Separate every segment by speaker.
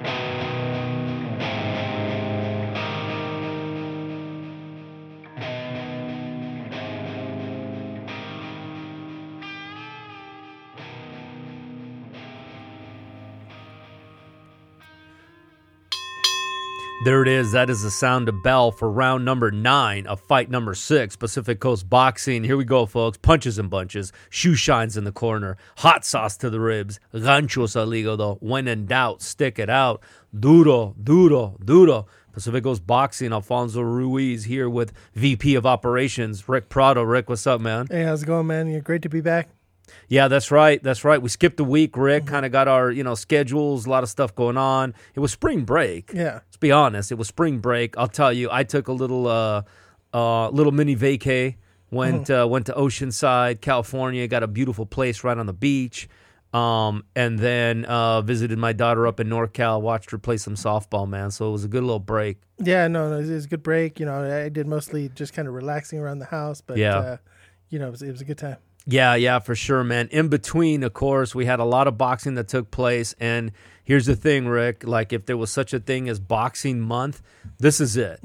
Speaker 1: Thank you. There it is. That is the sound of bell for round number nine of fight number six, Pacific Coast Boxing. Here we go, folks. Punches and bunches, shoe shines in the corner, hot sauce to the ribs, ganchos al hígado. When in doubt, stick it out. Duro, duro, duro. Pacific Coast Boxing, Alfonso Ruiz here with VP of Operations, Rick Prado. Rick, what's up, man?
Speaker 2: Hey, how's it going, man? You're great to be back.
Speaker 1: Yeah, that's right. That's right. We skipped a week, Rick. Kind of got our, you know, schedules, a lot of stuff going on. It was spring break.
Speaker 2: Yeah.
Speaker 1: Let's be honest. It was spring break. I'll tell you, I took a little uh uh little mini vacay. Went uh, went to Oceanside, California, got a beautiful place right on the beach. Um, and then uh, visited my daughter up in NorCal, watched her play some softball, man. So it was a good little break.
Speaker 2: Yeah, no, no, it was a good break. You know, I did mostly just kind of relaxing around the house, but
Speaker 1: Yeah.
Speaker 2: uh, you know, it was, it was a good time.
Speaker 1: Yeah, yeah, for sure, man. In between, of course, we had a lot of boxing that took place. And here's the thing, Rick like, if there was such a thing as Boxing Month, this is it.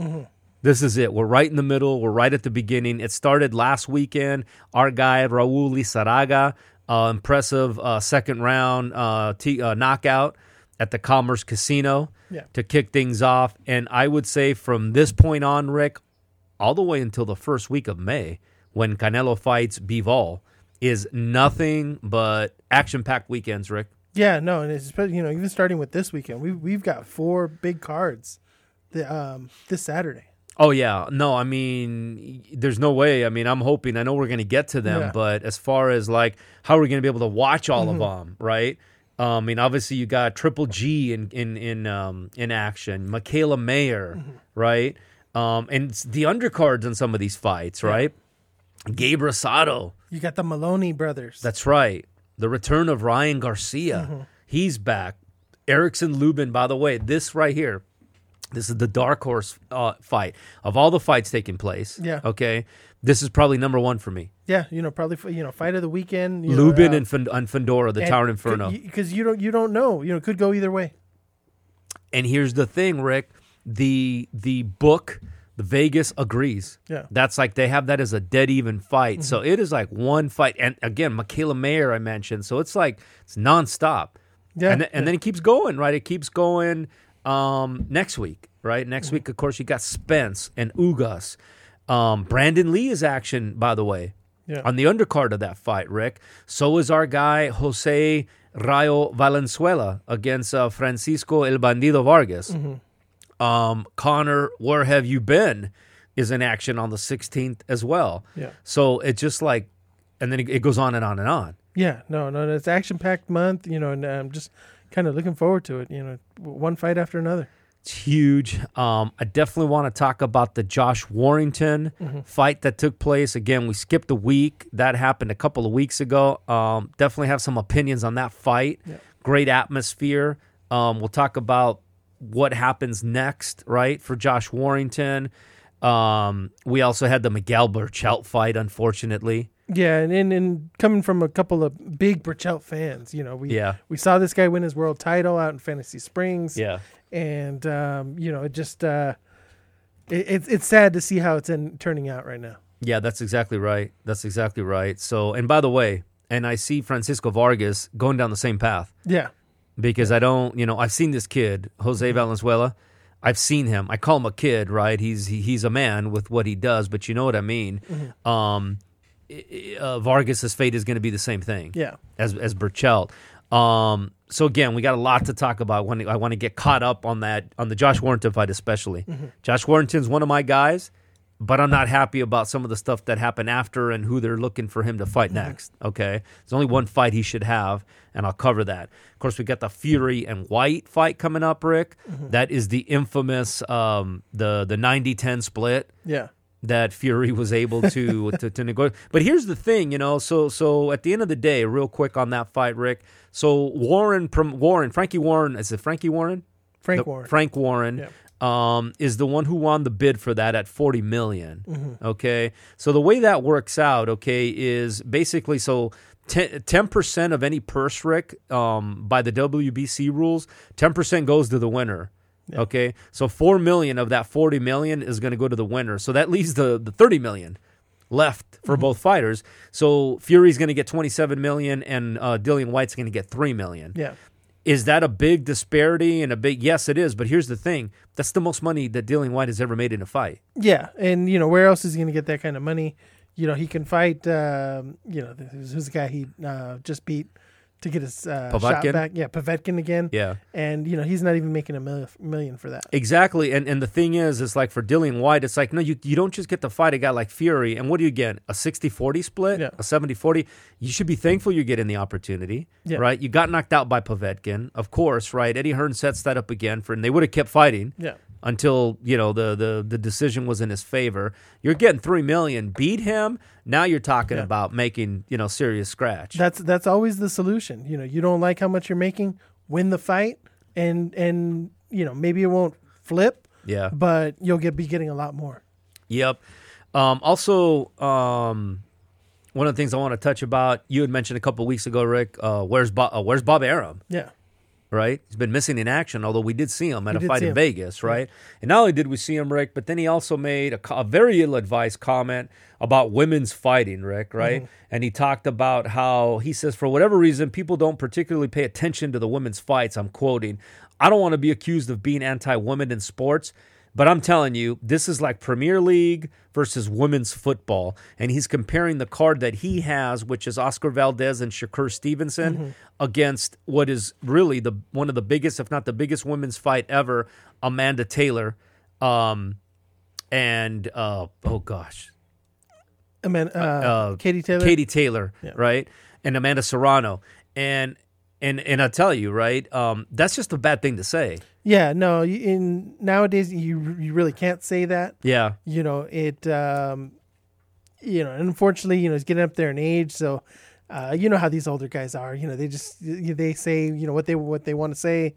Speaker 1: This is it. We're right in the middle. We're right at the beginning. It started last weekend. Our guy, Raul Lizaraga, uh, impressive uh, second round uh, t- uh, knockout at the Commerce Casino
Speaker 2: Yeah.
Speaker 1: to kick things off. And I would say from this point on, Rick, all the way until the first week of May, when Canelo fights Bivol, is nothing but action-packed weekends, Rick.
Speaker 2: Yeah, no, and it's especially, you know even starting with this weekend, we we've got four big cards, the um this Saturday.
Speaker 1: Oh yeah, no, I mean, there's no way. I mean, I'm hoping. I know we're going to get to them,
Speaker 2: Yeah.
Speaker 1: but as far as like how are we going to be able to watch all of them, right? Um, I mean, obviously you got Triple G in in in um, in action, Michaela Mayer, right? Um, and the undercards in some of these fights, right? Gabe Rosado,
Speaker 2: You got the Maloney brothers.
Speaker 1: that's right. The return of Ryan Garcia, he's back. Erickson Lubin, by the way, this right here, this is the dark horse uh, fight of all the fights taking place.
Speaker 2: Yeah.
Speaker 1: Okay. This is probably number one for me.
Speaker 2: yeah, you know, probably you know fight of the weekend.
Speaker 1: Lubin
Speaker 2: know, uh,
Speaker 1: and, Fend- and Fundora, the Tower Inferno.
Speaker 2: because you don't you don't know, you know, it could go either way.
Speaker 1: And here's the thing, Rick. The the book, Vegas agrees.
Speaker 2: Yeah.
Speaker 1: That's like they have that as a dead even fight. So it is like one fight. And again, Michaela Mayer I mentioned. So it's like it's nonstop.
Speaker 2: Yeah,
Speaker 1: And, th- and then it keeps going, right? It keeps going um, next week, right? Next week, of course, you got Spence and Ugas. Um, Brandon Lee is action, by the way,
Speaker 2: Yeah.
Speaker 1: on the undercard of that fight, Rick. So is our guy, Jose Rayo Valenzuela, against uh, Francisco El Bandido Vargas. Um, Connor, where have you been? Is in action on the 16th as well.
Speaker 2: Yeah.
Speaker 1: So it just like, and then it, it goes on and on and on.
Speaker 2: Yeah, no, no, it's action packed month, you know, and I'm just kind of looking forward to it. You know, one fight after another.
Speaker 1: It's huge. Um, I definitely want to talk about the Josh Warrington fight that took place. Again, we skipped a week. That happened a couple of weeks ago. Um, definitely have some opinions on that fight. Great atmosphere. Um, we'll talk about what happens next, right, for Josh Warrington. Um, we also had the Miguel Berchelt fight, unfortunately.
Speaker 2: Yeah, and, and and coming from a couple of big Berchelt fans, you know, we
Speaker 1: Yeah.
Speaker 2: we saw this guy win his world title out in Fantasy Springs.
Speaker 1: Yeah.
Speaker 2: and um, you know, it just uh, it, it's it's sad to see how it's in, turning out right now.
Speaker 1: Yeah, that's exactly right. That's exactly right. So, and by the way, and I see Francisco Vargas going down the same path.
Speaker 2: Yeah,
Speaker 1: because I don't, you know, I've seen this kid, Jose Valenzuela. I've seen him. I call him a kid, right? He's he, he's a man with what he does, but you know what I mean. Um, i- i- uh, Vargas's fate is going to be the same thing
Speaker 2: yeah,
Speaker 1: as as Berchelt. Um, so again, we got a lot to talk about. When I want to get caught up on that on the Josh Warrington fight, especially. Josh Warrington's one of my guys, but I'm not happy about some of the stuff that happened after and who they're looking for him to fight next. Okay, there's only one fight he should have, and I'll cover that. Of course, we got the Fury and Whyte fight coming up, Rick. That is the infamous um, the the 90-10 split
Speaker 2: yeah,
Speaker 1: that Fury was able to to, to negotiate. But here's the thing, you know. So so at the end of the day, real quick on that fight, Rick. So Warren from Warren, Frankie Warren, is it Frankie Warren?
Speaker 2: Frank
Speaker 1: The-
Speaker 2: Warren.
Speaker 1: Frank Warren. Um, is the one who won the bid for that at 40 million.
Speaker 2: Mm-hmm.
Speaker 1: Okay. So the way that works out, okay, is basically so ten percent of any purse, Rick, um, by the WBC rules, ten percent goes to the winner. Okay, so four million of that forty million is going to go to the winner. So that leaves the the thirty million left for
Speaker 2: Mm-hmm.
Speaker 1: both fighters. So Fury's going to get twenty seven million, and uh, Dillian Whyte's going to get three million.
Speaker 2: Yeah.
Speaker 1: Is that a big disparity and a big? Yes, it is. But here's the thing: that's the most money that Dillian Whyte has ever made in a fight.
Speaker 2: Yeah, and you know where else is he going to get that kind of money? You know he can fight. Um, you know who's, who's the guy he uh, just beat to get his uh, shot back? Yeah, Povetkin again.
Speaker 1: Yeah.
Speaker 2: and you know he's not even making a mil- million for that.
Speaker 1: Exactly, and and the thing is, it's like for Dillian Whyte, it's like no, you you don't just get to fight a guy like Fury, and what do you get? A 60-40 split,
Speaker 2: Yeah.
Speaker 1: a 70-40? You should be thankful you're getting the opportunity,
Speaker 2: Yeah.
Speaker 1: right? You got knocked out by Povetkin, of course, right? Eddie Hearn sets that up again for, and they would have kept fighting
Speaker 2: Yeah,
Speaker 1: until you know the the the decision was in his favor. You're getting three million, beat him. Now you're talking
Speaker 2: Yeah.
Speaker 1: about making you know serious scratch.
Speaker 2: that's that's always the solution. You know you don't like how much you're making, win the fight, and and you know maybe it won't flip,
Speaker 1: yeah.
Speaker 2: but you'll get be getting a lot more.
Speaker 1: Yep. Um, also, um, one of the things I want to touch about, you had mentioned a couple weeks ago, Rick. Uh, where's Bob? Uh, where's Bob Arum?
Speaker 2: Yeah,
Speaker 1: Right, he's been missing in action. Although we did see him at
Speaker 2: We
Speaker 1: a fight in. Vegas, right? And not only did we see him, Rick, but then he also made a, a very ill-advised comment about women's fighting, Rick. Right, and he talked about how he says for whatever reason people don't particularly pay attention to the women's fights. I'm quoting. I don't want to be accused of being anti-women in sports. But I'm telling you, this is like Premier League versus women's football. And he's comparing the card that he has, which is Oscar Valdez and Shakur Stevenson, against what is really the one of the biggest, if not the biggest women's fight ever, Amanda Taylor. Um, and uh, oh gosh,
Speaker 2: Aman- uh,
Speaker 1: uh,
Speaker 2: Katie Taylor.
Speaker 1: Katie Taylor,
Speaker 2: Yeah.
Speaker 1: right? And Amanda Serrano. And and and I tell you, right, um, that's just a bad thing to say.
Speaker 2: Yeah, no. In nowadays, you you really can't say that.
Speaker 1: Yeah.
Speaker 2: You know it. Um, you know, and unfortunately, you know, he's getting up there in age, so uh, you know how these older guys are. You know, they just they say you know what they what they want to say,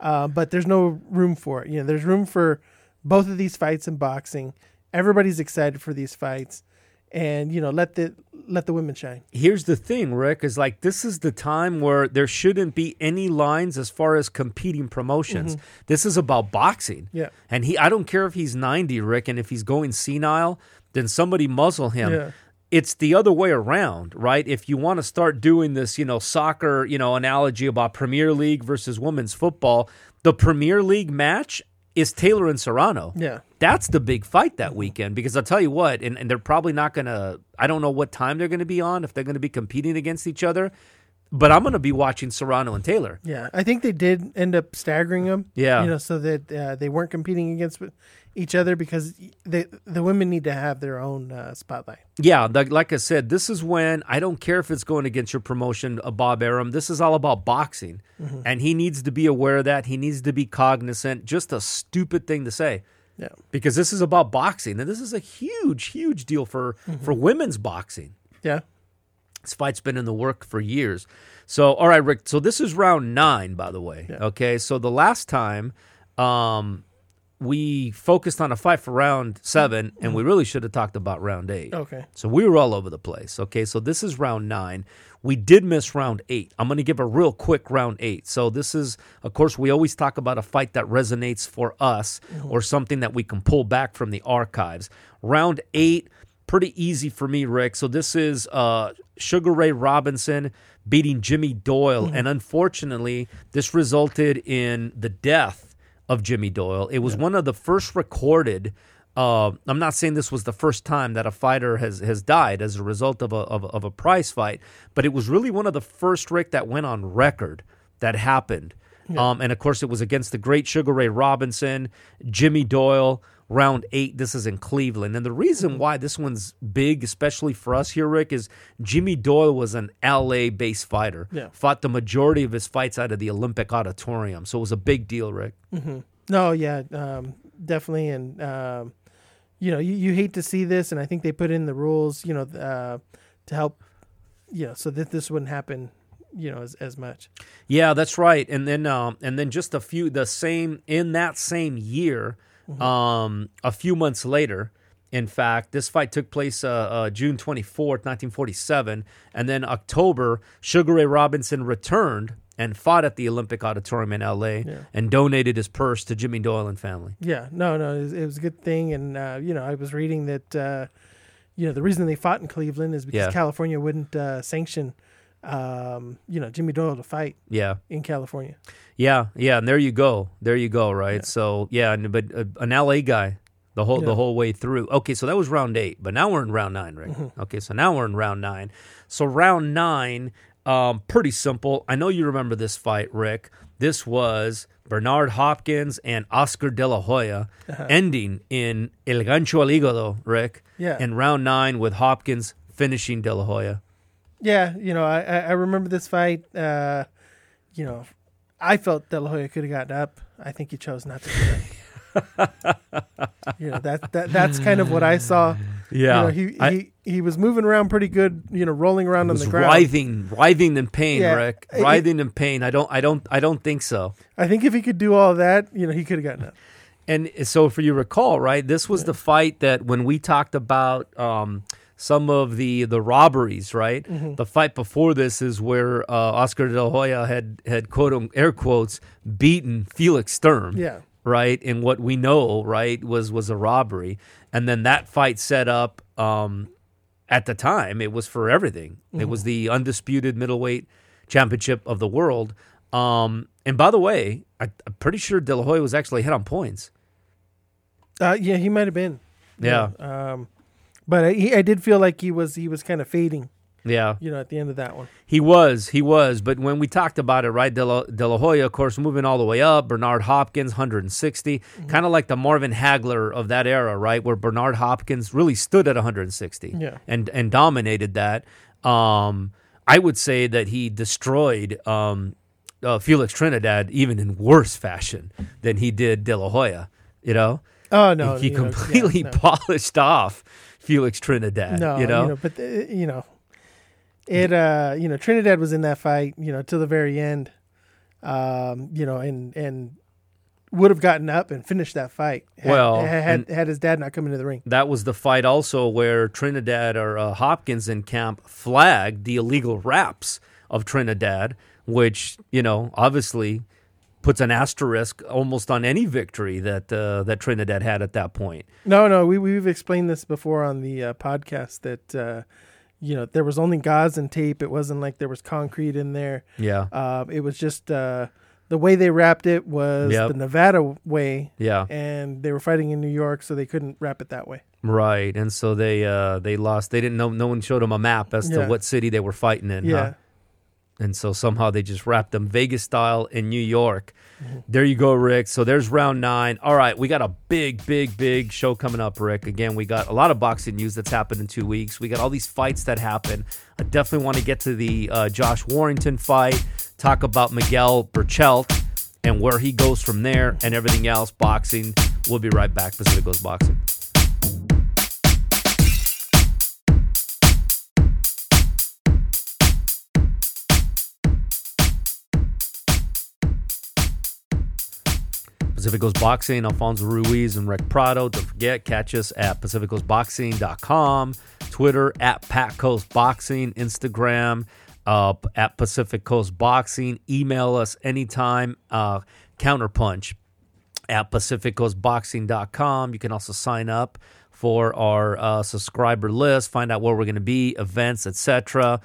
Speaker 2: uh, but there's no room for it. You know, there's room for both of these fights in boxing. Everybody's excited for these fights, and you know, let the let the women shine.
Speaker 1: here's the thing, Rick, is like this is the time where there shouldn't be any lines as far as competing promotions. Mm-hmm. This is about boxing.
Speaker 2: Yeah.
Speaker 1: And he I don't care if he's 90, Rick, and if he's going senile, then somebody muzzle him.
Speaker 2: Yeah.
Speaker 1: It's the other way around, right? If you want to start doing this, you know, soccer, you know, analogy about Premier League versus women's football, the Premier League match is Taylor and Serrano
Speaker 2: Yeah.
Speaker 1: that's the big fight that weekend because I'll tell you what, and, and they're probably not going to, I don't know what time they're going to be on, if they're going to be competing against each other, but I'm going to be watching Serrano and Taylor.
Speaker 2: Yeah, I think they did end up staggering them.
Speaker 1: Yeah.
Speaker 2: you know, so that uh, they weren't competing against each other because the the women need to have their own uh, spotlight.
Speaker 1: Yeah, like, like I said, this is when I don't care if it's going against your promotion, uh, Bob Arum. This is all about boxing, and he needs to be aware of that. He needs to be cognizant. Just a stupid thing to say.
Speaker 2: Yeah,
Speaker 1: Because this is about boxing, and this is a huge, huge deal for for women's boxing.
Speaker 2: yeah,
Speaker 1: This fight's been in the work for years. So, all right, Rick. So this is round nine, by the way. Okay. So the last time, um, we focused on a fight for round seven, and we mm-hmm. really should have talked about round eight.
Speaker 2: okay,
Speaker 1: So we were all over the place. Okay. So this is round nine. We did miss round eight. I'm going to give a real quick round eight. So this is, of course, we always talk about a fight that resonates for us mm-hmm. or something that we can pull back from the archives. Round eight, pretty easy for me, Rick. So this is uh, Sugar Ray Robinson beating Jimmy Doyle. Mm-hmm. And unfortunately, this resulted in the death of Jimmy Doyle. It was one of the first recorded. Uh, I'm not saying this was the first time that a fighter has has died as a result of a of, of a prize fight, but it was really one of the first Rick that went on record that happened. Um, and of course, it was against the great Sugar Ray Robinson, Jimmy Doyle. Round eight. This is in Cleveland, and the reason why this one's big, especially for us here, Rick, is Jimmy Doyle was an LA-based fighter.
Speaker 2: Yeah.
Speaker 1: Fought the majority of his fights out of the Olympic Auditorium, so it was a big deal, Rick.
Speaker 2: no, yeah, um, definitely, and um, you know, you, you hate to see this, and I think they put in the rules, you know, uh, to help, you know, so that this wouldn't happen, you know, as as much.
Speaker 1: Yeah, that's right. And then um and then just a few the same in that same year, um a few months later In fact, this fight took place uh, uh, June 24th, 1947. And then October, Sugar Ray Robinson returned and fought at the Olympic Auditorium in LA and donated his purse to Jimmy Doyle and family.
Speaker 2: Yeah, no, no, it was, it was a good thing, and uh, you know, I was reading that uh, you know the reason they fought in Cleveland is because
Speaker 1: Yeah.
Speaker 2: California wouldn't uh, sanction um, you know Jimmy Doyle to fight
Speaker 1: Yeah.
Speaker 2: in California.
Speaker 1: Yeah, yeah, and there you go, there you go, right? So yeah, but uh, an LA guy the whole
Speaker 2: Yeah.
Speaker 1: the whole way through. Okay, so that was round eight, but now we're in round nine, right?
Speaker 2: Mm-hmm.
Speaker 1: Okay, so now we're in round nine. So round nine, um, pretty simple. I know you remember this fight, Rick. This was Bernard Hopkins and Oscar De La Hoya, ending in El Gancho al Hígado, Rick.
Speaker 2: Yeah.
Speaker 1: In round nine, with Hopkins finishing De La Hoya.
Speaker 2: Yeah, you know, I I, remember this fight. Uh, you know, I felt De La Hoya could have gotten up. I think he chose not to do that. you know that that that's kind of what I saw.
Speaker 1: Yeah,
Speaker 2: you know, he,
Speaker 1: I-
Speaker 2: he he was moving around pretty good. You know, rolling around on the ground.
Speaker 1: writhing, writhing in pain,
Speaker 2: Yeah.
Speaker 1: Rick.
Speaker 2: It-
Speaker 1: Writhing in pain. I don't, I don't, I don't think so.
Speaker 2: I think if he could do all that, you know, he could have gotten up.
Speaker 1: And so, for you recall, right, this was the fight that when we talked about um, some of the the robberies, right,
Speaker 2: Mm-hmm.
Speaker 1: the fight before this is where uh, Oscar De La Hoya had had quote un- air quotes beaten Felix Sturm,
Speaker 2: Yeah.
Speaker 1: right, in what we know, right, was was a robbery, and then that fight set up. Um, at the time, it was for everything. It was the undisputed middleweight championship of the world. Um, and by the way, I, I'm pretty sure De La Hoya was actually hit on points.
Speaker 2: Uh, yeah, he might have been.
Speaker 1: Yeah.
Speaker 2: Um, but I, he, I did feel like he was he was kind of fading,
Speaker 1: Yeah,
Speaker 2: you know, at the end of that one.
Speaker 1: he was, he was. But when we talked about it, right, De La, De La Hoya, of course, moving all the way up. Bernard Hopkins, 160, kind of like the Marvin Hagler of that era, right, where Bernard Hopkins really stood at 160
Speaker 2: Yeah.
Speaker 1: and and dominated that. Um, I would say that he destroyed um, uh, Felix Trinidad even in worse fashion than he did De La Hoya. You know,
Speaker 2: Oh no,
Speaker 1: he
Speaker 2: you know, yeah,
Speaker 1: completely
Speaker 2: no.
Speaker 1: polished off Felix Trinidad.
Speaker 2: No,
Speaker 1: you know,
Speaker 2: but the, you know, it. Uh, you know, Trinidad was in that fight, you know, to the very end. Um, you know, and and would have gotten up and finished that fight. Had,
Speaker 1: Well,
Speaker 2: had had, had his dad not come into the ring.
Speaker 1: that was the fight also where Trinidad or uh, Hopkins in camp flagged the illegal wraps of Trinidad, which you know obviously puts an asterisk almost on any victory that uh, that Trinidad had at that point.
Speaker 2: No, no, we we've explained this before on the uh, podcast that uh, you know there was only gauze and tape. It wasn't like there was concrete in there.
Speaker 1: Yeah,
Speaker 2: Uh, it was just uh, the way they wrapped it was
Speaker 1: Yep.
Speaker 2: the Nevada way,
Speaker 1: yeah,
Speaker 2: and they were fighting in New York, so they couldn't wrap it that way.
Speaker 1: right. And so they uh, they lost. They didn't know. No one showed them a map as
Speaker 2: Yeah.
Speaker 1: to what city they were fighting in.
Speaker 2: Yeah.
Speaker 1: huh? And so somehow they just wrapped them Vegas style in New York.
Speaker 2: Mm-hmm.
Speaker 1: There you go, Rick. So there's round nine. All right, we got a big, big, big show coming up, Rick. Again, we got a lot of boxing news that's happened in two weeks. We got all these fights that happen. I definitely want to get to the uh, Josh Warrington fight, talk about Miguel Berchelt and where he goes from there and everything else. Boxing. We'll be right back. Pacific Coast Boxing. Pacific Coast Boxing, Alfonso Ruiz and Rick Prado. Don't forget, catch us at PacificCoastBoxing.com, Twitter at Pat Coast Boxing, Instagram uh, at Pacific Coast Boxing. Email us anytime. Uh, Counterpunch at PacificCoastBoxing.com. You can also sign up for our uh, subscriber list, find out where we're going to be, events, etc.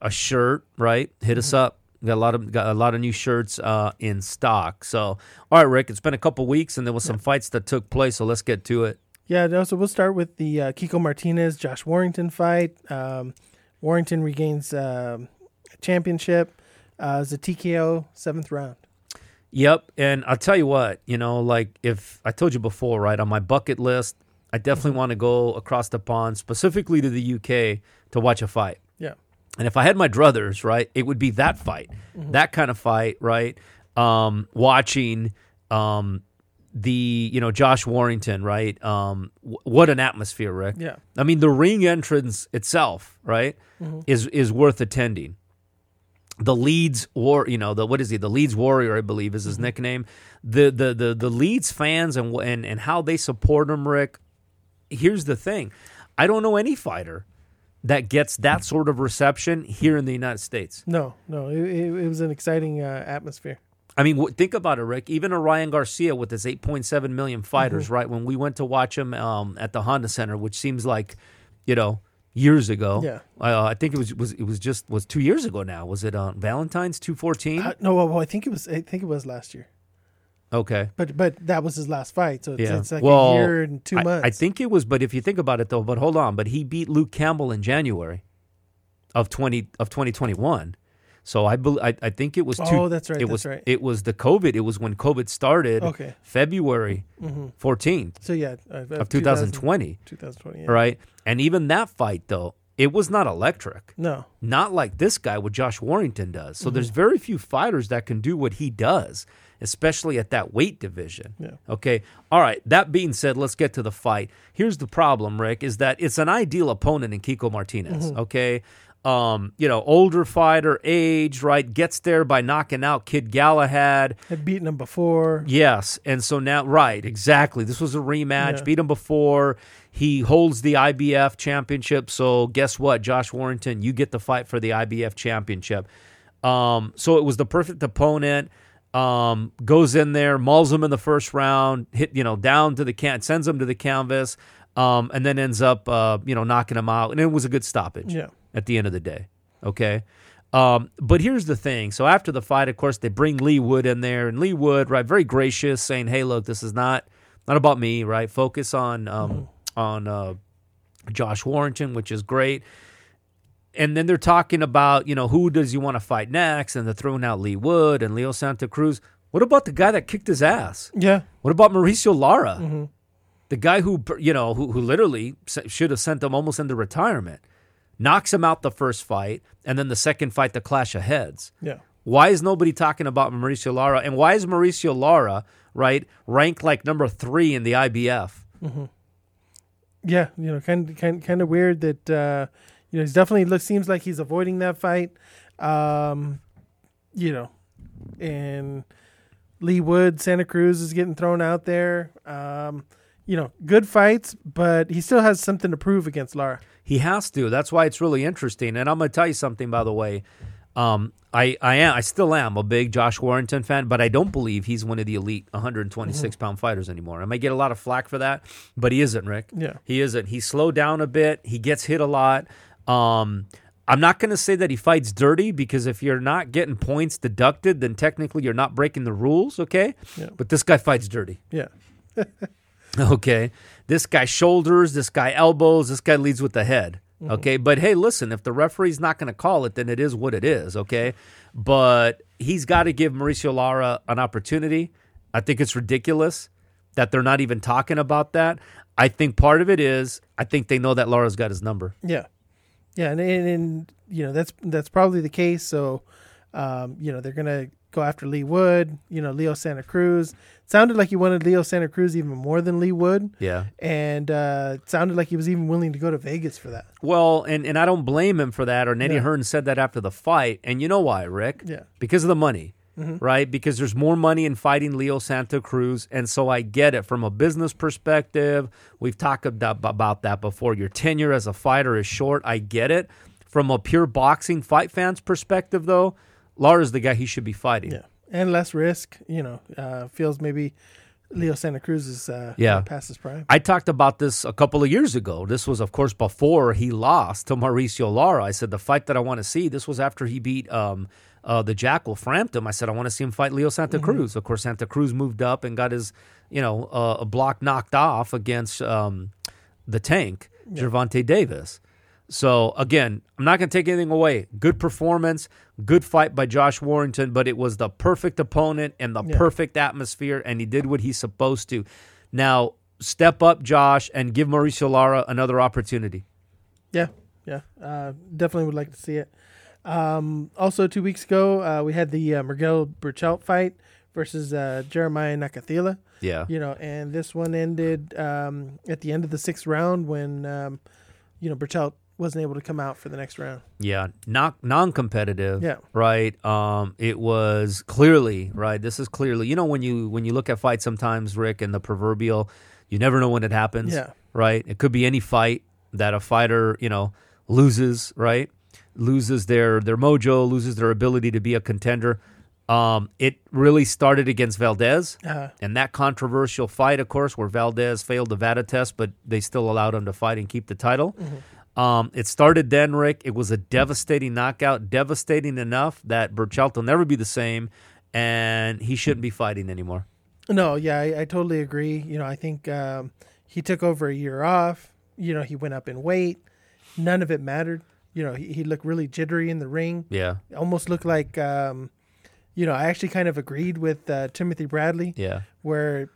Speaker 1: A shirt, right? Hit us up. Got a lot of got a lot of new shirts uh, in stock. So, all right, Rick, it's been a couple weeks, and there was some fights that took place. So let's get to it.
Speaker 2: Yeah, so we'll start with the uh, Kiko Martinez Josh Warrington fight. Um, Warrington regains um, championship. Uh, it's a TKO seventh round.
Speaker 1: Yep, and I'll tell you what, you know, like if I told you before, right, on my bucket list, I definitely want to go across the pond, specifically to the UK, to watch a fight. And if I had my druthers, right, it would be that fight, that kind of fight, right? Um, watching um, the, you know, Josh Warrington, right? Um, w- what an atmosphere, Rick.
Speaker 2: Yeah.
Speaker 1: I mean, the ring entrance itself, right, is is worth attending. The Leeds war, you know, the what is he? The Leeds Warrior, I believe, is his nickname. The the the the Leeds fans and and and how they support him, Rick. here's the thing: I don't know any fighter that gets that sort of reception here in the United States.
Speaker 2: No, no, it, it, was an exciting uh, atmosphere.
Speaker 1: I mean, w- think about it, Rick. Even a Ryan Garcia with his 8.7 million fighters,
Speaker 2: Mm-hmm.
Speaker 1: right? When we went to watch him um, at the Honda Center, which seems like, you know, years ago.
Speaker 2: Yeah.
Speaker 1: Uh, I think it was was it was just was two years ago now. Was it on Valentine's 214?
Speaker 2: Uh, no, well, I think it was. I think it was last year.
Speaker 1: Okay.
Speaker 2: But but that was his last fight, so it's,
Speaker 1: Yeah.
Speaker 2: it's like
Speaker 1: well,
Speaker 2: a year and two
Speaker 1: I-
Speaker 2: months.
Speaker 1: I, think it was, but if you think about it though, but hold on, but he beat Luke Campbell in January of 20 of 2021. So I bel I, I think it was two,
Speaker 2: Oh, that's right,
Speaker 1: It
Speaker 2: that's
Speaker 1: was
Speaker 2: right.
Speaker 1: it was the COVID. It was when COVID started.
Speaker 2: Okay.
Speaker 1: February
Speaker 2: hmm
Speaker 1: 14th
Speaker 2: So yeah, uh,
Speaker 1: of 2020.
Speaker 2: 2020. Yeah.
Speaker 1: right? And even that fight, though, it was not electric.
Speaker 2: No.
Speaker 1: Not like this guy, what Josh Warrington does. So
Speaker 2: Mm-hmm.
Speaker 1: there's very few fighters that can do what he does, especially at that weight division.
Speaker 2: Yeah.
Speaker 1: Okay. All right. That being said, let's get to the fight. Here's the problem, Rick, is that it's an ideal opponent in Kiko Martinez.
Speaker 2: Mm-hmm.
Speaker 1: Okay. Um, you know, older fighter, age, right? Gets there by knocking out Kid Galahad.
Speaker 2: Had beaten him before.
Speaker 1: Yes, and so now, right, exactly. This was a rematch.
Speaker 2: Yeah.
Speaker 1: Beat him before. He holds the IBF championship. So guess what, Josh Warrington, you get the fight for the IBF championship. Um, so it was the perfect opponent. Um, goes in there, mauls him in the first round, hit you know down to the can, sends him to the canvas, um, and then ends up uh, you know knocking him out. And it was a good stoppage
Speaker 2: Yeah.
Speaker 1: at the end of the day. Okay. Um, but here's the thing. So after the fight, of course, they bring Leigh Wood in there, and Leigh Wood, right, very gracious, saying, "Hey, look, this is not not about me, right? Focus on um, on uh, Josh Warrington, which is great." And then they're talking about, you know, who does you want to fight next, and they're throwing out Leigh Wood and Leo Santa Cruz. What about the guy that kicked his ass?
Speaker 2: Yeah.
Speaker 1: What about Mauricio Lara?
Speaker 2: Mm-hmm.
Speaker 1: The guy who, you know, who, who literally should have sent him almost into retirement. Knocks him out the first fight, and then the second fight, the clash of heads.
Speaker 2: Yeah.
Speaker 1: Why is nobody talking about Mauricio Lara? And why is Mauricio Lara, right, ranked like number three in the IBF?
Speaker 2: Yeah. You know, kind kind kind of weird that uh, you know he's definitely looks seems like he's avoiding that fight. Um, you know, and Leigh Wood, Santa Cruz is getting thrown out there. Um, you know, good fights, but he still has something to prove against Lara.
Speaker 1: He has to. That's why it's really interesting. And I'm going to tell you something, by the way. Um, I, I am I still am a big Josh Warrington fan, but I don't believe he's one of the elite 126 pound fighters anymore. I may get a lot of flack for that, but he isn't, Rick.
Speaker 2: Yeah.
Speaker 1: He isn't. He slowed down a bit. He gets hit a lot. Um, I'm not going to say that he fights dirty because if you're not getting points deducted, then technically you're not breaking the rules, okay?
Speaker 2: Yeah.
Speaker 1: But this guy fights dirty.
Speaker 2: Yeah.
Speaker 1: Okay. This guy shoulders, this guy elbows, this guy leads with the head.
Speaker 2: Mm-hmm.
Speaker 1: Okay. But hey, listen, if the referee's not going to call it, then it is what it is. Okay. But he's got to give Mauricio Lara an opportunity. I think it's ridiculous that they're not even talking about that. I think part of it is I think they know that Lara's got his number.
Speaker 2: Yeah, yeah, and, and, and you know that's that's probably the case. So, um, you know, they're gonna go after Leigh Wood. You know, Leo Santa Cruz. sounded like he wanted Leo Santa Cruz even more than Leigh Wood,
Speaker 1: Yeah.
Speaker 2: and uh, it sounded like he was even willing to go to Vegas for that.
Speaker 1: Well, and, and I don't blame him for that, or Nettie
Speaker 2: Yeah.
Speaker 1: Hearn said that after the fight. And you know why, Rick?
Speaker 2: Yeah.
Speaker 1: Because of the money, right? Because there's more money in fighting Leo Santa Cruz. And so I get it from a business perspective. We've talked about, about that before. Your tenure as a fighter is short. I get it. From a pure boxing fight fans perspective, though, Lara's the guy he should be fighting.
Speaker 2: Yeah, and less risk. You know, uh, feels maybe Leo Santa Cruz is uh,
Speaker 1: Yeah.
Speaker 2: past his prime.
Speaker 1: I talked about this a couple of years ago. This was, of course, before he lost to Mauricio Lara. I said the fight that I want to see. This was after he beat um, uh, the Jackal Frampton. I said I want to see him fight Leo Santa Cruz. Of course, Santa Cruz moved up and got his, you know, uh, a block knocked off against um, the Tank, Gervonta Davis. So again, I'm not going to take anything away. Good performance, good fight by Josh Warrington, but it was the perfect opponent and the
Speaker 2: Yeah.
Speaker 1: perfect atmosphere, and he did what he's supposed to. Now step up, Josh, and give Mauricio Lara another opportunity.
Speaker 2: Yeah, yeah, uh, definitely would like to see it. Um, also, two weeks ago, uh, we had the uh, Miguel Berchelt fight versus uh, Jeremiah Nakathila.
Speaker 1: Yeah,
Speaker 2: You know, and this one ended um, at the end of the sixth round when um, you know Berchelt wasn't able to come out for the next round.
Speaker 1: yeah, not non-competitive.
Speaker 2: Yeah.
Speaker 1: right. Um, it was clearly right. This is clearly, you know, when you when you look at fights sometimes, Rick, and the proverbial, You never know when it happens.
Speaker 2: Yeah.
Speaker 1: Right. It could be any fight that a fighter, you know, loses. Right. Loses their their mojo, loses their ability to be a contender. Um, it really started against Valdez,
Speaker 2: Uh,
Speaker 1: and that controversial fight, of course, where Valdez failed the VADA test, but they still allowed him to fight and keep the title. Um, it started then, Rick. It was a devastating knockout, devastating enough that Berchelt will never be the same, and he shouldn't be fighting anymore.
Speaker 2: no, yeah, I, I totally agree. You know, I think um, he took over a year off. You know, he went up in weight. None of it mattered. You know, he, he looked really jittery in the ring.
Speaker 1: Yeah,
Speaker 2: Almost looked like, um, you know, I actually kind of agreed with uh, Timothy Bradley,
Speaker 1: yeah,
Speaker 2: where,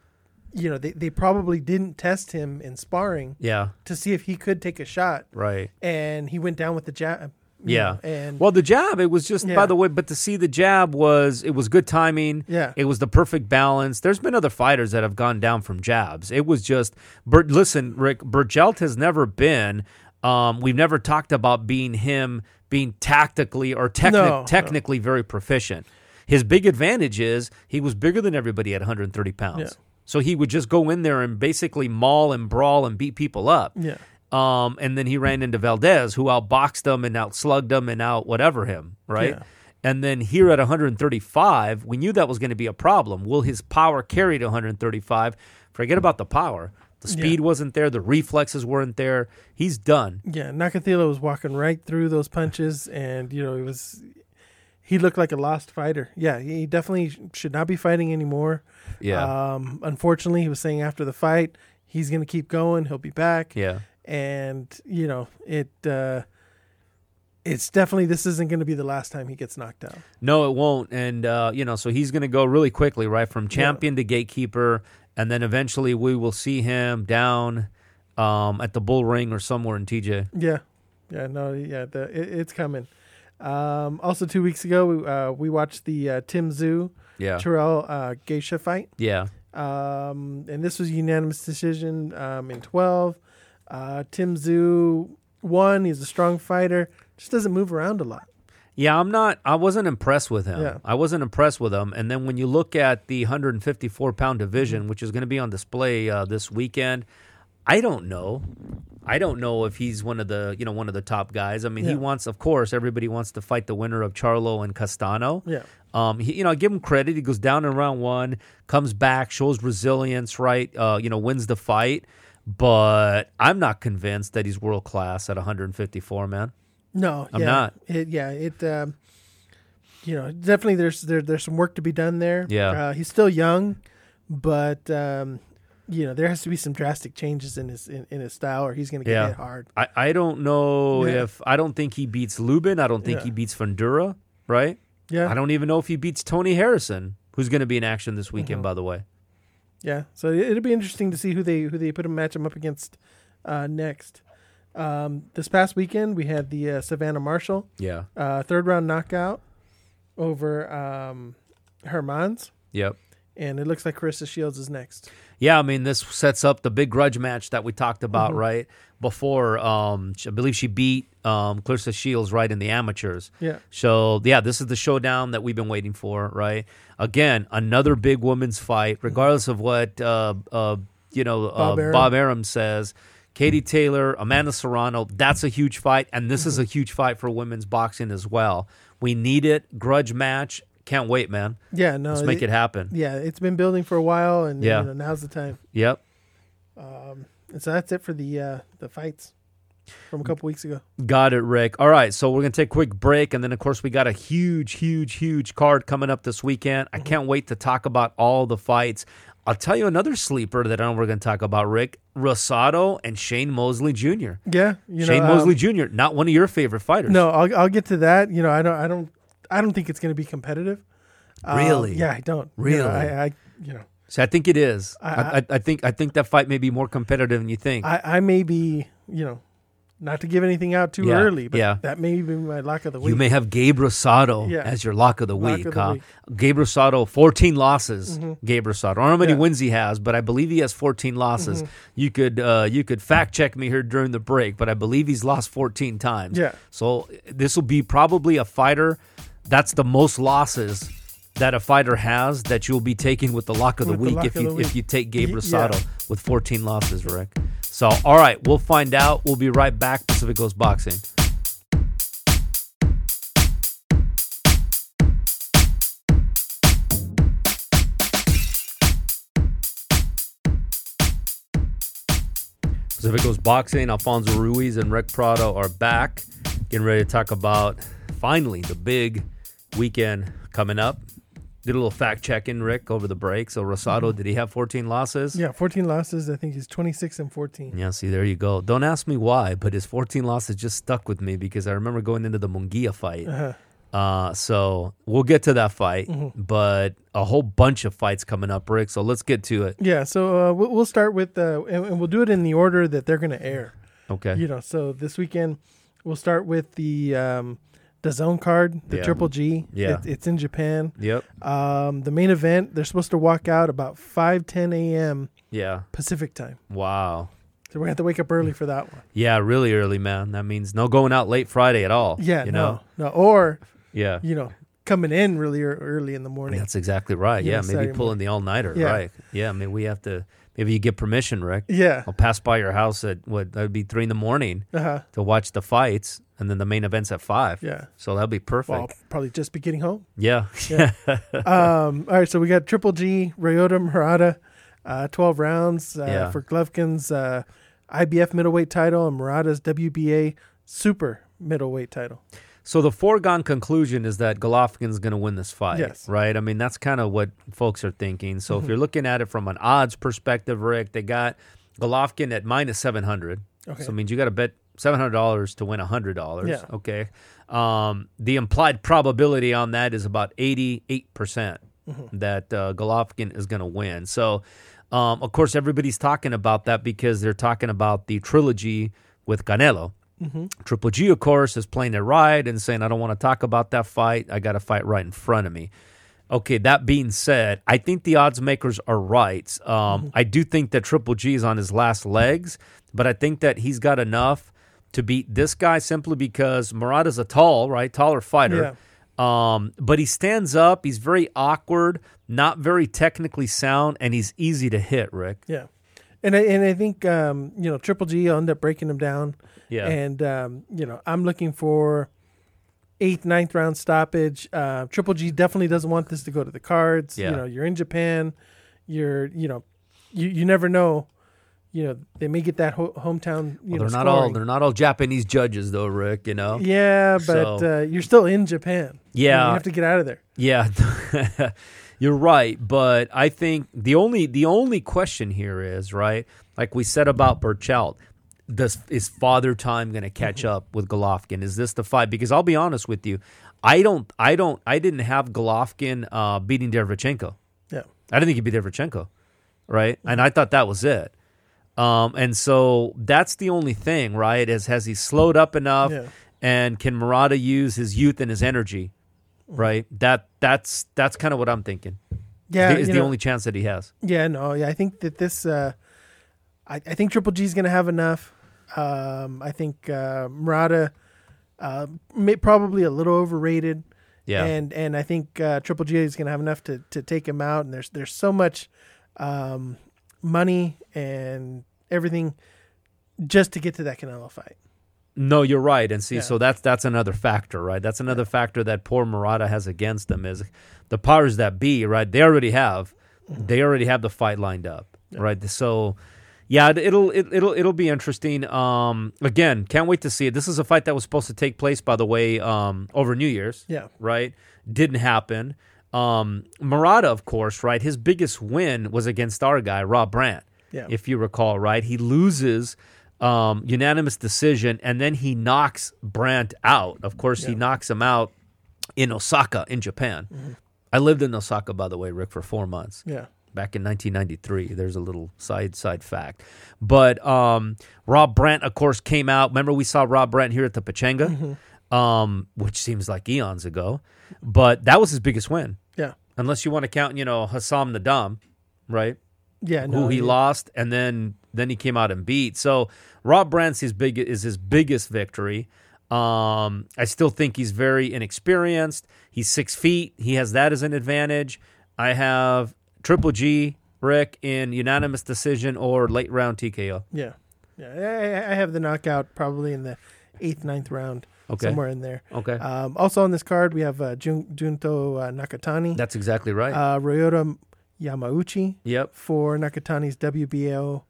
Speaker 2: you know, they, they probably didn't test him in sparring
Speaker 1: yeah.
Speaker 2: to see if he could take a shot,
Speaker 1: Right.
Speaker 2: and he went down with the jab.
Speaker 1: Yeah.
Speaker 2: and
Speaker 1: Well, the jab, it was just, by the way, but to see the jab was, it was good timing.
Speaker 2: Yeah.
Speaker 1: It was the perfect balance. There's been other fighters that have gone down from jabs. It was just, Bert, listen, Rick, Berchelt has never been, um, we've never talked about being him being tactically or techni-
Speaker 2: No, no.
Speaker 1: technically very proficient. His big advantage is he was bigger than everybody at 130 pounds.
Speaker 2: Yeah.
Speaker 1: So he would just go in there and basically maul and brawl and beat people up.
Speaker 2: yeah,
Speaker 1: Um, and then he ran into Valdez, who outboxed him and outslugged him and out whatever him, right?
Speaker 2: Yeah.
Speaker 1: And then here at 135, we knew that was going to be a problem. Will his power carry to 135? Forget about the power. The speed wasn't there. The reflexes weren't there. He's done.
Speaker 2: yeah. Nakathila was walking right through those punches, and you know, it was. He looked like a lost fighter. Yeah, he definitely should not be fighting anymore.
Speaker 1: Yeah.
Speaker 2: Um, unfortunately, he was saying after the fight he's going to keep going. He'll be back.
Speaker 1: yeah.
Speaker 2: and you know it. Uh, it's definitely this isn't going to be the last time he gets knocked out.
Speaker 1: No, it won't. And uh, you know, so he's going to go really quickly, right, from champion to gatekeeper, and then eventually we will see him down um, at the bull ring or somewhere in TJ.
Speaker 2: Yeah, yeah, no, yeah, the, it, it's coming. Um, also, two weeks ago, we, uh, we watched the uh, Tim Tszyu
Speaker 1: Yeah.
Speaker 2: Terrell uh, Gausha fight,
Speaker 1: Yeah.
Speaker 2: um, and this was a unanimous decision um, in twelve. Uh, Tim Tszyu won. He's a strong fighter. Just doesn't move around a lot.
Speaker 1: Yeah, I'm not. I wasn't impressed with him.
Speaker 2: Yeah.
Speaker 1: I wasn't impressed with him. And then when you look at the 154 pound division, which is going to be on display uh, this weekend, I don't know. I don't know if he's one of the you know one of the top guys. I mean, he wants, of course, everybody wants to fight the winner of Charlo and Castano.
Speaker 2: Yeah,
Speaker 1: Um, he, you know, I give him credit. He goes down in round one, comes back, shows resilience, right? Uh, you know, wins the fight. But I'm not convinced that he's world class at 154, man.
Speaker 2: No,
Speaker 1: I'm
Speaker 2: yeah,
Speaker 1: not.
Speaker 2: It, yeah, it. Um, you know, definitely there's there, there's some work to be done there.
Speaker 1: Yeah.
Speaker 2: uh, he's still young, but um, you know there has to be some drastic changes in his in, in his style, or he's going to get
Speaker 1: Yeah.
Speaker 2: hit hard.
Speaker 1: I, I don't know
Speaker 2: Yeah.
Speaker 1: if I don't think he beats Lubin. I don't think
Speaker 2: Yeah.
Speaker 1: he beats Fundura, right?
Speaker 2: Yeah,
Speaker 1: I don't even know if he beats Tony Harrison, who's going to be in action this weekend,
Speaker 2: Mm-hmm.
Speaker 1: by the way.
Speaker 2: Yeah, so it- it'll be interesting to see who they who they put him match him up against uh, next. Um, this past weekend we had the uh, Savannah Marshall
Speaker 1: Yeah.
Speaker 2: uh, third round knockout over um, Hermans,
Speaker 1: Yep.
Speaker 2: and it looks like Carissa Shields is next.
Speaker 1: Yeah, I mean, this sets up the big grudge match that we talked about,
Speaker 2: Mm-hmm.
Speaker 1: right? Before, um, I believe she beat um, Claressa Shields right in the amateurs.
Speaker 2: Yeah,
Speaker 1: So yeah, this is the showdown that we've been waiting for, right? Again, another big women's fight, regardless of what uh, uh, you know
Speaker 2: Bob
Speaker 1: uh,
Speaker 2: Arum.
Speaker 1: Bob Arum says. Katie Taylor, Amanda Serrano, that's a huge fight, and this is a huge fight for women's boxing as well. We need it. Grudge match. Can't wait, man.
Speaker 2: yeah, no,
Speaker 1: Let's make it happen.
Speaker 2: Yeah, it's been building for a while, and
Speaker 1: Yeah.
Speaker 2: you know, now's the time.
Speaker 1: Yep.
Speaker 2: Um, and so that's it for the uh, the fights from a couple weeks ago.
Speaker 1: Got it, Rick. All right, so we're gonna take a quick break, and then of course we got a huge, huge, huge card coming up this weekend. I can't wait to talk about all the fights. I'll tell you another sleeper that I know we're gonna talk about, Rick Rosado and Shane Mosley Jr.
Speaker 2: Yeah, you
Speaker 1: Shane
Speaker 2: know, um,
Speaker 1: Mosley Jr. Not one of your favorite fighters.
Speaker 2: No, I'll I'll get to that. You know, I don't I don't I don't think it's going to be competitive. Um,
Speaker 1: Really?
Speaker 2: yeah, I don't. You know,
Speaker 1: Really?
Speaker 2: I, I you know
Speaker 1: so I think it is. I,
Speaker 2: I-
Speaker 1: I, I think I think that fight may be more competitive than you think.
Speaker 2: I, I may be you know not to give anything out too
Speaker 1: Yeah,
Speaker 2: early, but
Speaker 1: yeah.
Speaker 2: that may be my lock of the week.
Speaker 1: you may have Gabe Rosado
Speaker 2: Yeah.
Speaker 1: as your lock of the
Speaker 2: Lock
Speaker 1: week.
Speaker 2: of the
Speaker 1: huh?
Speaker 2: week.
Speaker 1: Gabe Rosado, 14 losses. Gabe Rosado. I don't know how many wins he has, but I believe he has 14 losses. You could uh, you could fact check me here during the break, but I believe he's lost 14 times.
Speaker 2: Yeah.
Speaker 1: So this will be probably a fighter that's the most losses that a fighter has that you'll be taking with the lock of the
Speaker 2: With the
Speaker 1: week
Speaker 2: lock
Speaker 1: if you
Speaker 2: the
Speaker 1: if you take Gabe Rosado
Speaker 2: yeah.
Speaker 1: with 14 losses, Rick. So, all right, we'll find out. We'll be right back. Pacific Coast Boxing. Pacific Coast Boxing, Alfonso Ruiz and Rick Prado are back, getting ready to talk about finally the big weekend coming up. Did a little fact checking, Rick, over the break. So Rosado, did he have 14 losses?
Speaker 2: Yeah, 14 losses. I think he's 26 and 14.
Speaker 1: Yeah, see, there you go. Don't ask me why, but his 14 losses just stuck with me because I remember going into the Munguia fight.
Speaker 2: Uh-huh.
Speaker 1: Uh, so we'll get to that fight,
Speaker 2: Mm-hmm.
Speaker 1: but a whole bunch of fights coming up, Rick. So let's get to it.
Speaker 2: Yeah, so uh, we'll we'll start with, uh, and, and we'll do it in the order that they're going to air.
Speaker 1: Okay.
Speaker 2: You know, so this weekend we'll start with the um, DAZN card, the
Speaker 1: Yeah.
Speaker 2: Triple G.
Speaker 1: Yeah.
Speaker 2: It, it's in Japan.
Speaker 1: Yep.
Speaker 2: Um, the main event, they're supposed to walk out about 5 10 a.m.
Speaker 1: Yeah.
Speaker 2: Pacific time.
Speaker 1: Wow.
Speaker 2: So we're to have to wake up early for that one.
Speaker 1: Yeah, really early, man. That means no going out late Friday at all.
Speaker 2: Yeah,
Speaker 1: you
Speaker 2: no,
Speaker 1: know.
Speaker 2: no. Or,
Speaker 1: Yeah.
Speaker 2: you know, coming in really early in the morning.
Speaker 1: That's exactly right.
Speaker 2: Yeah,
Speaker 1: Yeah, maybe
Speaker 2: Saturday
Speaker 1: pulling the all nighter.
Speaker 2: Yeah.
Speaker 1: Right. Yeah. I mean, we have to. Maybe you get permission, Rick.
Speaker 2: Yeah.
Speaker 1: I'll pass by your house at what that would be three in the morning
Speaker 2: Uh-huh.
Speaker 1: to watch the fights, and then the main event's at five.
Speaker 2: Yeah.
Speaker 1: So that'll be perfect.
Speaker 2: Well, I'll probably just be getting home.
Speaker 1: yeah.
Speaker 2: Yeah. um, all right, so we got Triple G, Ryota Murata, uh, 12 rounds uh,
Speaker 1: Yeah.
Speaker 2: for Golovkin's uh, IBF middleweight title and Murata's WBA super middleweight title.
Speaker 1: So the foregone conclusion is that Golovkin's going to win this fight,
Speaker 2: Yes. Mm-hmm.
Speaker 1: right? I mean, that's kind of what folks are thinking. So if you're looking at it from an odds perspective, Rick, they got Golovkin at minus 700.
Speaker 2: Okay.
Speaker 1: So it means you got to bet $700 to win $100.
Speaker 2: Yeah.
Speaker 1: Okay. Um, the implied probability on that is about 88%
Speaker 2: Mm-hmm.
Speaker 1: that uh, Golovkin is going to win. So, um, of course, everybody's talking about that because they're talking about the trilogy with Canelo. Triple G, of course, is playing it right and saying, I don't want to talk about that fight. I got a fight right in front of me. Okay, that being said, I think the odds makers are right. Um, I do think that Triple G is on his last legs, but I think that he's got enough to beat this guy simply because Murata's a tall, right, taller fighter. Um, but he stands up. He's very awkward, not very technically sound, and he's easy to hit. Rick.
Speaker 2: Yeah. And I, and I think, um, you know, Triple G will end up breaking him down.
Speaker 1: Yeah.
Speaker 2: And, um, you know, I'm looking for eighth, ninth round stoppage. Uh, Triple G definitely doesn't want this to go to the cards.
Speaker 1: Yeah.
Speaker 2: You know, you're in Japan. You're, you know, you, you never know. You know, they may get that ho- hometown. You
Speaker 1: Well,
Speaker 2: know,
Speaker 1: they're not all they're not all Japanese judges though, Rick. You know.
Speaker 2: Yeah, but
Speaker 1: So-
Speaker 2: uh, you're still in Japan.
Speaker 1: Yeah.
Speaker 2: you have to get out of there.
Speaker 1: Yeah, you're right. But I think the only the only question here is right, like we said about Berchelt. Does is Father Time going to catch
Speaker 2: Mm-hmm.
Speaker 1: up with Golovkin? Is this the fight? Because I'll be honest with you, I don't, I don't, I didn't have Golovkin uh, beating Derevchenko.
Speaker 2: Yeah,
Speaker 1: I didn't think he'd beat Derevchenko, right? And I thought that was it. Um, and so that's the only thing, right? Is has he slowed up enough?
Speaker 2: Yeah.
Speaker 1: And can Murata use his youth and his energy? Right. That that's that's kind of what I'm thinking.
Speaker 2: yeah.
Speaker 1: is the
Speaker 2: know,
Speaker 1: only chance that he has.
Speaker 2: Yeah, no, yeah. I think that this, uh, I, I think Triple G is going to have enough. Um, I think uh, Murata, uh, may, probably a little overrated.
Speaker 1: Yeah.
Speaker 2: and and I think uh, Triple G is going to have enough to, to take him out. And there's there's so much um, money and everything just to get to that Canelo fight.
Speaker 1: No, you're right. And see,
Speaker 2: Yeah.
Speaker 1: so that's that's another factor, right? That's another factor that poor Murata has against them is the powers that be, right? They already have,
Speaker 2: Mm-hmm.
Speaker 1: they already have the fight lined up, right? So, yeah, it- it'll it, it'll it'll be interesting. Um, again, can't wait to see it. This is a fight that was supposed to take place, by the way, um, over New Year's.
Speaker 2: Yeah.
Speaker 1: right? Didn't happen. Um, Murata, of course, right? His biggest win was against our guy, Rob Brandt.
Speaker 2: Yeah.
Speaker 1: If you recall, right? He loses um, unanimous decision, and then he knocks Brandt out. Of course, he knocks him out in Osaka, in Japan. I lived in Osaka, by the way, Rick, for four months
Speaker 2: Yeah,
Speaker 1: back in 1993. There's a little side side fact, but um, Rob Brandt, of course, came out. Remember, we saw Rob Brandt here at the Pechanga, um, which seems like eons ago, but that was his biggest win,
Speaker 2: yeah,
Speaker 1: unless you want to count, you know, Hassan N'Dam, right?
Speaker 2: yeah. No,
Speaker 1: Who he
Speaker 2: yeah.
Speaker 1: lost, and then then he came out and beat. So Rob Brandt's his big is his biggest victory. Um, I still think he's very inexperienced. He's six feet. He has that as an advantage. I have Triple G Rick in unanimous decision or late round TKO.
Speaker 2: Yeah, yeah. I, I have the knockout probably in the eighth, ninth round,
Speaker 1: Okay.
Speaker 2: somewhere in there.
Speaker 1: Okay,
Speaker 2: Um, also on this card, we have uh, Jun- Junto uh, Nakatani,
Speaker 1: that's exactly right.
Speaker 2: uh, Ryota Yamauchi
Speaker 1: yep.
Speaker 2: for Nakatani's WBO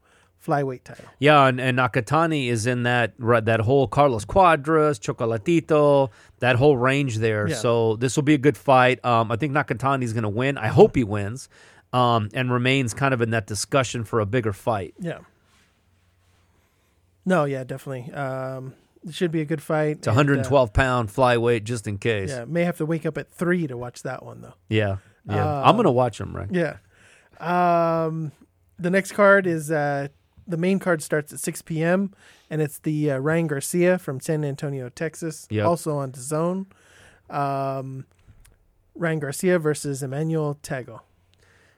Speaker 2: flyweight title.
Speaker 1: Yeah, and, and Nakatani is in that that whole Carlos Cuadras, Chocolatito, that whole range there.
Speaker 2: Yeah.
Speaker 1: So this will be a good fight. Um, I think Nakatani's going to win. I hope he wins, um, and remains kind of in that discussion for a bigger fight.
Speaker 2: Yeah. No, yeah, definitely. Um, it should be a good fight.
Speaker 1: It's 112 pound flyweight, just in case.
Speaker 2: yeah, may have to wake up at three to watch that one though.
Speaker 1: yeah, yeah.
Speaker 2: Um,
Speaker 1: I'm going to watch him, right?
Speaker 2: Yeah. Um, the next card is uh, the main card starts at 6 p.m. and it's the uh, Ryan Garcia from San Antonio, Texas,
Speaker 1: Yep.
Speaker 2: also on DAZN. Um, Ryan Garcia versus Emmanuel Tagoe.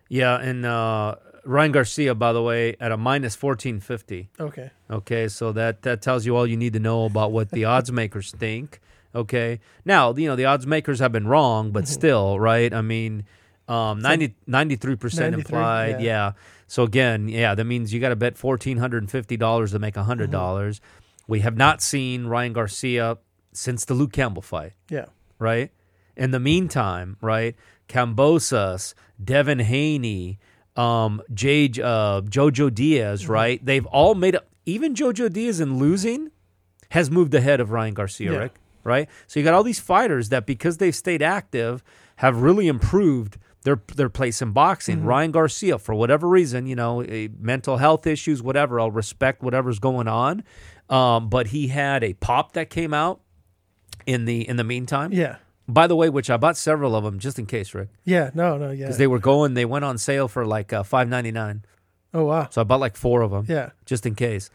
Speaker 1: Yeah, and uh, Ryan Garcia, by the way, at a minus 1450.
Speaker 2: Okay.
Speaker 1: Okay, so that that tells you all you need to know about what the odds makers think. Okay, now you know the odds makers have been wrong, but still, right? I mean, um, 93 percent implied.
Speaker 2: yeah.
Speaker 1: Yeah. So again, yeah, that means you got to bet fourteen hundred and fifty dollars to make hundred dollars. We have not seen Ryan Garcia since the Luke Campbell fight
Speaker 2: Yeah.
Speaker 1: right? In the meantime, right, Kambosos, Devin Haney, um, Jade, uh, Jojo Diaz, right? They've all made up. Even Jojo Diaz in losing has moved ahead of Ryan Garcia,
Speaker 2: Yeah.
Speaker 1: Rick, right? So you got all these fighters that because they've stayed active have really improved their their place in boxing. Ryan Garcia, for whatever reason, you know, mental health issues, whatever. I'll respect whatever's going on, um, but he had a pop that came out in the in the meantime.
Speaker 2: Yeah.
Speaker 1: By the way, which I bought several of them just in case, Rick,
Speaker 2: Yeah. No, no, yeah.
Speaker 1: because they were going. They went on sale for like uh, five ninety nine.
Speaker 2: oh, wow.
Speaker 1: So I bought like four of them,
Speaker 2: Yeah.
Speaker 1: just in case.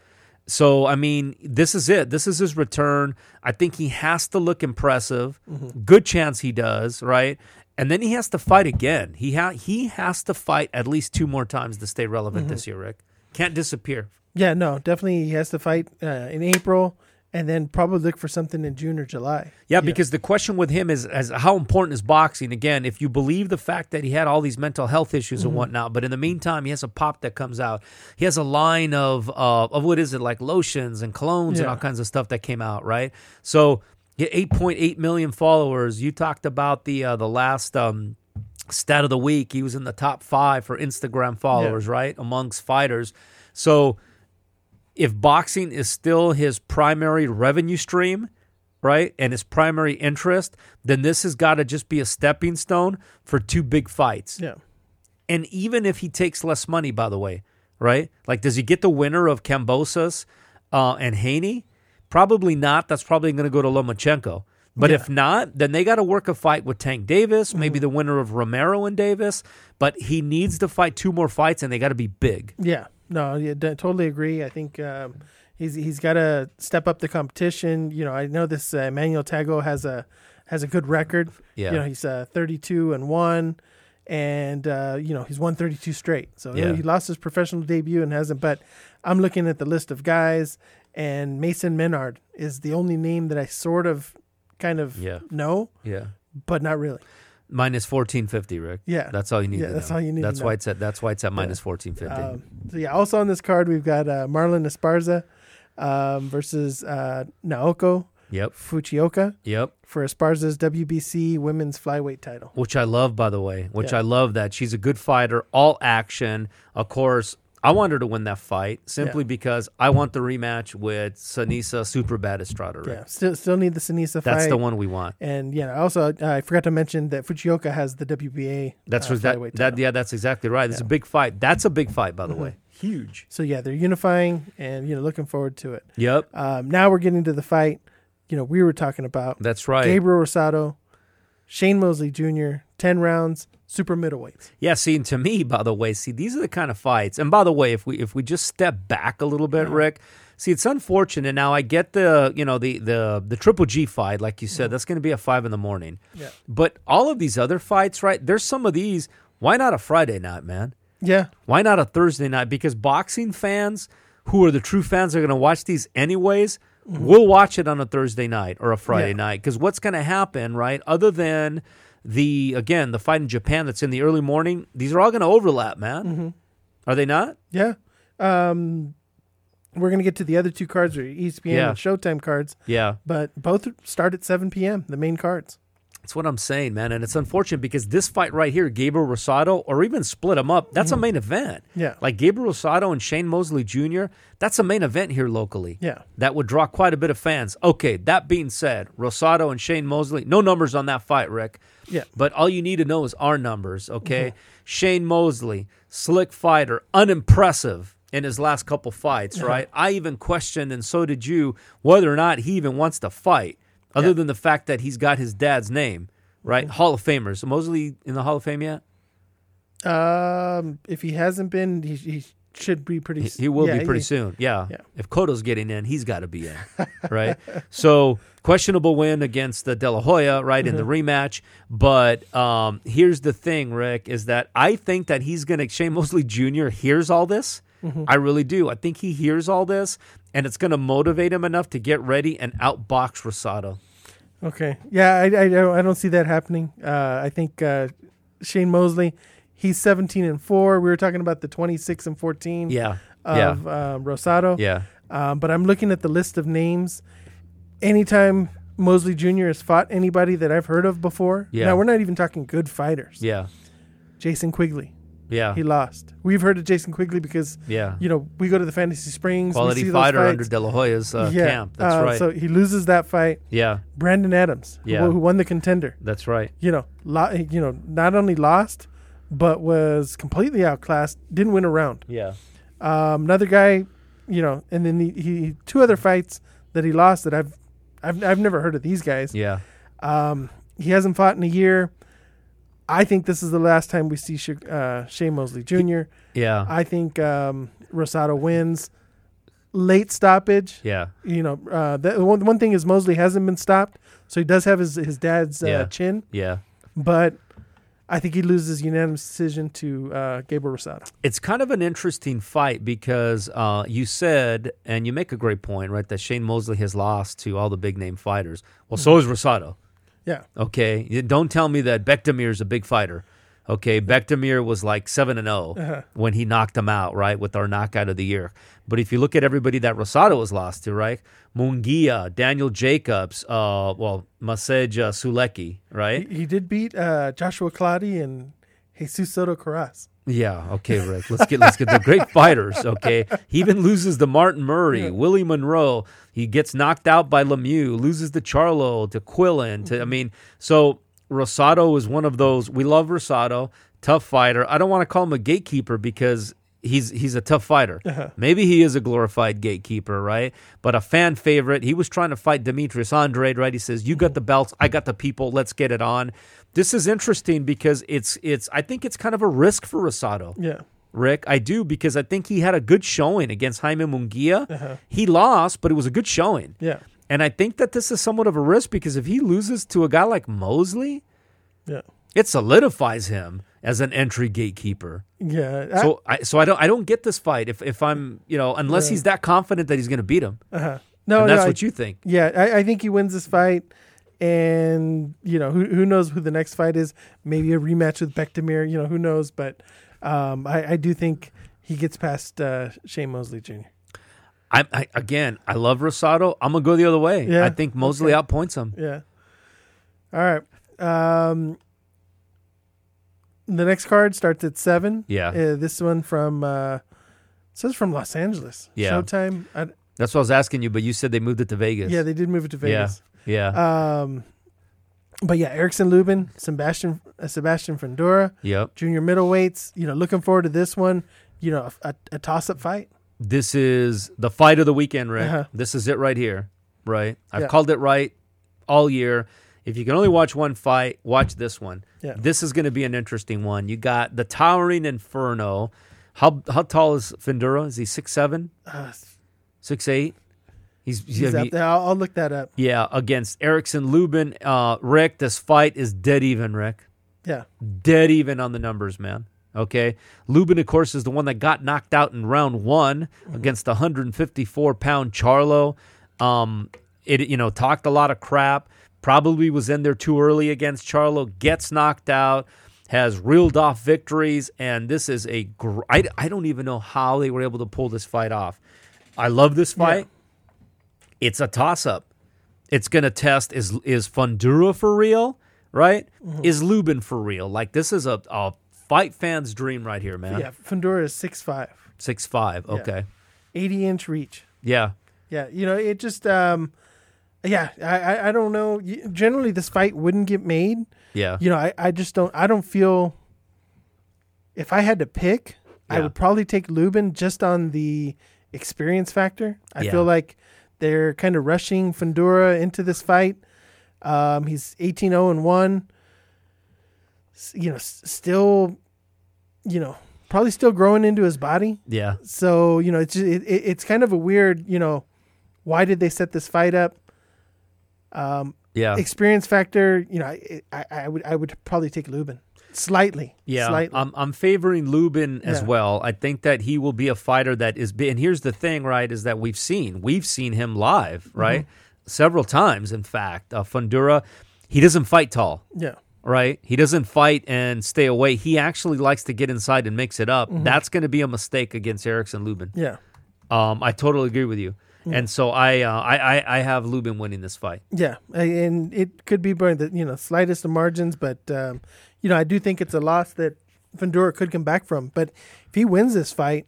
Speaker 1: So I mean, this is it. This is his return. I think he has to look impressive.
Speaker 2: Mm-hmm.
Speaker 1: Good chance he does, right? And then he has to fight again. He ha- he has to fight at least two more times to stay relevant
Speaker 2: Mm-hmm.
Speaker 1: this year, Rick. Can't disappear.
Speaker 2: Yeah, no, definitely he has to fight uh, in April and then probably look for something in June or July.
Speaker 1: Yeah, because the question with him is, as how important is boxing? Again, if you believe the fact that he had all these mental health issues
Speaker 2: Mm-hmm.
Speaker 1: and whatnot, but in the meantime, he has a pop that comes out. He has a line of uh, of what is it like lotions and colognes and all kinds of stuff that came out, right? So, he had 8.8 million followers. You talked about the uh, the last um, stat of the week. He was in the top five for Instagram followers, right, amongst fighters. So, if boxing is still his primary revenue stream, right, and his primary interest, then this has got to just be a stepping stone for two big fights.
Speaker 2: Yeah.
Speaker 1: And even if he takes less money, by the way, right? Like, does he get the winner of Kambosos uh, and Haney? Probably not. That's probably going to go to Lomachenko. But if not, then they got to work a fight with Tank Davis, maybe the winner of Romero and Davis. But he needs to fight two more fights, and they got to be big.
Speaker 2: Yeah, no, yeah, d- totally agree. I think um, he's he's got to step up the competition. You know, I know this uh, Emmanuel Tagoe has a has a good record.
Speaker 1: Yeah.
Speaker 2: you know, he's uh, thirty two and one, and uh, you know he's won thirty two straight. So
Speaker 1: Yeah.
Speaker 2: he lost his professional debut and hasn't. But I'm looking at the list of guys, and Mason Menard is the only name that I sort of kind of
Speaker 1: Yeah.
Speaker 2: know,
Speaker 1: Yeah.
Speaker 2: but not really.
Speaker 1: Minus fourteen fifty, Rick.
Speaker 2: Yeah.
Speaker 1: that's all you need.
Speaker 2: Yeah,
Speaker 1: to
Speaker 2: that's
Speaker 1: know.
Speaker 2: all you need
Speaker 1: That's why it's at. That's why it's at minus fourteen fifty.
Speaker 2: Um, so yeah, also on this card we've got uh, Marlen Esparza um, versus uh, Naoko
Speaker 1: yep,
Speaker 2: Fujioka
Speaker 1: yep.
Speaker 2: for Esparza's WBC Women's Flyweight title.
Speaker 1: Which I love, by the way. Which
Speaker 2: Yeah.
Speaker 1: I love that she's a good fighter, all action. Of course, I want her to win that fight simply
Speaker 2: Yeah.
Speaker 1: because I want the rematch with Seniesa Super Bad Estrada. Rick.
Speaker 2: Yeah, still still need the Seniesa fight.
Speaker 1: That's the one we want.
Speaker 2: And yeah, also uh, I forgot to mention that Fujioka has the WBA.
Speaker 1: That's
Speaker 2: uh,
Speaker 1: that, that.
Speaker 2: title.
Speaker 1: Yeah, that's exactly right. It's a
Speaker 2: Yeah. Mm-hmm.
Speaker 1: big fight. That's a big fight, by the way. Huge.
Speaker 2: So yeah, they're unifying, and you know, looking forward to it.
Speaker 1: Yep,
Speaker 2: Um, now we're getting to the fight. You know, we were talking about
Speaker 1: that's right.
Speaker 2: Gabriel Rosado, Shane Mosley Jr. Ten rounds, super middleweights.
Speaker 1: Yeah, see, and to me, by the way, see, these are the kind of fights. And by the way, if we if we just step back a little bit, Rick, see, it's unfortunate. Now I get the you know the the the Triple G fight, like you said, that's going to be at five in the morning.
Speaker 2: Yeah.
Speaker 1: But all of these other fights, right? There's some of these. Why not a Friday night, man?
Speaker 2: Yeah,
Speaker 1: Why not a Thursday night? Because boxing fans, who are the true fans, are going to watch these anyways. Mm-hmm. we'll watch it on a Thursday night or a Friday
Speaker 2: Yeah.
Speaker 1: night because what's going to happen, right? Other than the again the fight in Japan that's in the early morning, these are all going to overlap, man.
Speaker 2: Mm-hmm.
Speaker 1: Are they not?
Speaker 2: Yeah. Um, we're gonna get to the other two cards, or ESPN
Speaker 1: Yeah.
Speaker 2: and Showtime cards,
Speaker 1: Yeah.
Speaker 2: but both start at 7 p.m. The main cards.
Speaker 1: That's what I'm saying, man. And it's unfortunate because this fight right here, Gabriel Rosado, or even split them up, that's a main event.
Speaker 2: Mm-hmm. Yeah.
Speaker 1: Like Gabriel Rosado and Shane Mosley Jr., that's a main event here locally.
Speaker 2: Yeah.
Speaker 1: That would draw quite a bit of fans. Okay, that being said, Rosado and Shane Mosley, no numbers on that fight, Rick.
Speaker 2: Yeah.
Speaker 1: But all you need to know is our numbers, okay? Shane Mosley, slick fighter, unimpressive in his last couple fights, right? I even questioned, and so did you, whether or not he even wants to fight, other
Speaker 2: Yeah.
Speaker 1: than the fact that he's got his dad's name, right? Hall of Famers. So Mosley in the Hall of Fame yet?
Speaker 2: Um, if he hasn't been, he, he should be pretty.
Speaker 1: He, he will
Speaker 2: yeah,
Speaker 1: be pretty
Speaker 2: he-
Speaker 1: soon. Yeah.
Speaker 2: Yeah.
Speaker 1: If Cotto's getting in, he's got to be in, right? so questionable win against the De La Hoya, right, in the
Speaker 2: Mm-hmm.
Speaker 1: rematch. But um, here's the thing, Rick, is that I think that he's going to, Shane Mosley Jr. hears all this.
Speaker 2: Mm-hmm.
Speaker 1: I really do. I think he hears all this, and it's going to motivate him enough to get ready and outbox Rosado.
Speaker 2: Okay. Yeah, I, I, don't- I don't see that happening. Uh, I think uh, Shane Mosley, he's 17 and 4. We were talking about the 26 and 14
Speaker 1: Yeah. yeah.
Speaker 2: of uh, Rosado.
Speaker 1: Yeah.
Speaker 2: Um, but I'm looking at the list of names. Anytime Mosley Jr. has fought anybody that I've heard of before,
Speaker 1: Yeah.
Speaker 2: now we're not even talking good fighters.
Speaker 1: Yeah.
Speaker 2: Jason Quigley,
Speaker 1: Yeah.
Speaker 2: he lost. We've heard of Jason Quigley because
Speaker 1: Yeah.
Speaker 2: you know we go to the Fantasy Springs,
Speaker 1: Quality
Speaker 2: see
Speaker 1: fighter under De La Hoya's uh,
Speaker 2: yeah.
Speaker 1: camp. That's
Speaker 2: uh,
Speaker 1: right.
Speaker 2: So he loses that fight.
Speaker 1: yeah.
Speaker 2: Brandon Adams, who-
Speaker 1: Yeah.
Speaker 2: who, won the contender.
Speaker 1: That's right.
Speaker 2: You know, lo- you know, not only lost, but was completely outclassed. Didn't win a round.
Speaker 1: Yeah.
Speaker 2: Um, another guy, you know, and then he, he two other fights that he lost that I've I've I've never heard of these guys.
Speaker 1: Yeah.
Speaker 2: Um, he hasn't fought in a year. I think this is the last time we see uh, Shane Mosley Jr.
Speaker 1: Yeah.
Speaker 2: I think um, Rosado wins. Late stoppage.
Speaker 1: Yeah.
Speaker 2: You know, uh, the one, one thing is Mosley hasn't been stopped, so he does have his his dad's uh,
Speaker 1: Yeah.
Speaker 2: chin,
Speaker 1: Yeah.
Speaker 2: but I think he loses unanimous decision to uh, Gabriel Rosado.
Speaker 1: It's kind of an interesting fight because uh, you said, and you make a great point, right, that Shane Mosley has lost to all the big name fighters. Well, so is Rosado.
Speaker 2: Yeah,
Speaker 1: Okay, don't tell me that Bektemir is a big fighter. Okay, Bektemir was like seven and zero
Speaker 2: Uh-huh.
Speaker 1: when he knocked him out, right, with our knockout of the year. But if you look at everybody that Rosado was lost to, right, Munguia, Daniel Jacobs, uh, well, Maciej uh, Sulecki, right?
Speaker 2: he, he did beat uh, Joshua Claudy and Jesus Soto Karass.
Speaker 1: Yeah. Okay, Rick. Let's get let's get the great fighters. Okay. He even loses to Martin Murray, Willie Monroe. He gets knocked out by Lemieux. Loses to Charlo, to Quillin. To I mm-hmm. mean, so Rosado is one of those. We love Rosado, tough fighter. I don't want to call him a gatekeeper because he's he's a tough fighter. Uh-huh. Maybe he is a glorified gatekeeper, right? But a fan favorite. He was trying to fight Demetrius Andrade, right? He says, "You got the belts, I got the people. Let's get it on." This is interesting because it's it's. I think it's kind of a risk for Rosado.
Speaker 2: Yeah,
Speaker 1: Rick, I do because I think he had a good showing against Jaime Munguia. He lost, but it was a good showing.
Speaker 2: yeah,
Speaker 1: And I think that this is somewhat of a risk because if he loses to a guy like Mosley,
Speaker 2: yeah,
Speaker 1: it solidifies him as an entry gatekeeper.
Speaker 2: yeah. I-
Speaker 1: So I so I don't I don't get this fight if if I'm you know unless he's that confident that he's going to beat him.
Speaker 2: uh-huh. No,
Speaker 1: and
Speaker 2: no,
Speaker 1: that's
Speaker 2: I-
Speaker 1: what you think.
Speaker 2: Yeah, I, I think he wins this fight, and you know who who knows who the next fight is? Maybe a rematch with Bektemir. You know who knows? But um, I, I do think he gets past uh, Shane Mosley Jr.
Speaker 1: I, I again I love Rosado. I'm gonna go the other way.
Speaker 2: Yeah,
Speaker 1: I think Mosley
Speaker 2: okay.
Speaker 1: outpoints him.
Speaker 2: Yeah. All right. Um, the next card starts at seven.
Speaker 1: Yeah.
Speaker 2: Uh, this one from uh, says from Los Angeles.
Speaker 1: Yeah.
Speaker 2: Showtime. I,
Speaker 1: That's what I was asking you, but you said they moved it to Vegas.
Speaker 2: yeah, they did move it to
Speaker 1: yeah,
Speaker 2: Vegas.
Speaker 1: Yeah,
Speaker 2: Um, but yeah, Erickson Lubin, Sebastian uh, Sebastian Fundora,
Speaker 1: yep.
Speaker 2: junior middleweights. You know, looking forward to this one. You know, a, a toss up fight.
Speaker 1: This is the fight of the weekend, Rick.
Speaker 2: Uh-huh.
Speaker 1: This is it right here, right? I've
Speaker 2: Yeah.
Speaker 1: called it right all year. If you can only watch one fight, watch this one.
Speaker 2: Yeah.
Speaker 1: This is going to be an interesting one. You got the towering Inferno. How how tall is Fundora? Is he six seven,
Speaker 2: Uh,
Speaker 1: six eight? He's,
Speaker 2: he's
Speaker 1: yeah,
Speaker 2: up
Speaker 1: he-
Speaker 2: there. I'll, I'll look that up.
Speaker 1: yeah, against Erickson Lubin. Uh, Rick, this fight is dead even, Rick.
Speaker 2: Yeah.
Speaker 1: dead even on the numbers, man. Okay. Lubin, of course, is the one that got knocked out in round one
Speaker 2: Mm-hmm.
Speaker 1: against the 154 pound Charlo. Um, it you know talked a lot of crap. Probably was in there too early against Charlo. Gets knocked out. Has reeled off victories, and this is a. Gr- I, I don't even know how they were able to pull this fight off. I love this fight. It's a toss up. It's gonna test is is Fundora for real, right?
Speaker 2: Mm-hmm.
Speaker 1: Is Lubin for real? Like this is a, a fight fan's dream right here, man.
Speaker 2: Yeah, Fundora is six five,
Speaker 1: Six five. Okay.
Speaker 2: 80 inch reach.
Speaker 1: Yeah.
Speaker 2: Yeah, you know, it just, um, yeah, I, I, I don't know. Generally, this fight wouldn't get made.
Speaker 1: Yeah.
Speaker 2: You know, I, I just don't, I don't feel. If I had to pick, I would probably take Lubin just on the experience factor. I
Speaker 1: Yeah.
Speaker 2: feel like they're kind of rushing Fundora into this fight. Um, he's 18 0 and 1. You know, s- still, you know, probably still growing into his body.
Speaker 1: Yeah.
Speaker 2: So you know, it's just, it, it- it's kind of a weird. You know, why did they set this fight up? Um,
Speaker 1: Yeah.
Speaker 2: experience factor. You know, I, I, I would I would probably take Lubin slightly.
Speaker 1: Yeah,
Speaker 2: slightly.
Speaker 1: I'm I'm favoring Lubin as
Speaker 2: Yeah.
Speaker 1: well. I think that he will be a fighter that is. And here's the thing, right? Is that we've seen we've seen him live,
Speaker 2: Mm-hmm.
Speaker 1: right? Several times, in fact. Uh, Fundora, he doesn't fight tall,
Speaker 2: yeah,
Speaker 1: right? He doesn't fight and stay away. He actually likes to get inside and mix it up.
Speaker 2: Mm-hmm.
Speaker 1: That's going to be a mistake against Erickson Lubin.
Speaker 2: yeah,
Speaker 1: Um, I totally agree with you.
Speaker 2: Mm.
Speaker 1: And so I, uh, I, I, I have Lubin winning this fight.
Speaker 2: yeah. And it could be by the you know slightest of margins, but um, you know I do think it's a loss that Fundora could come back from. But if he wins this fight,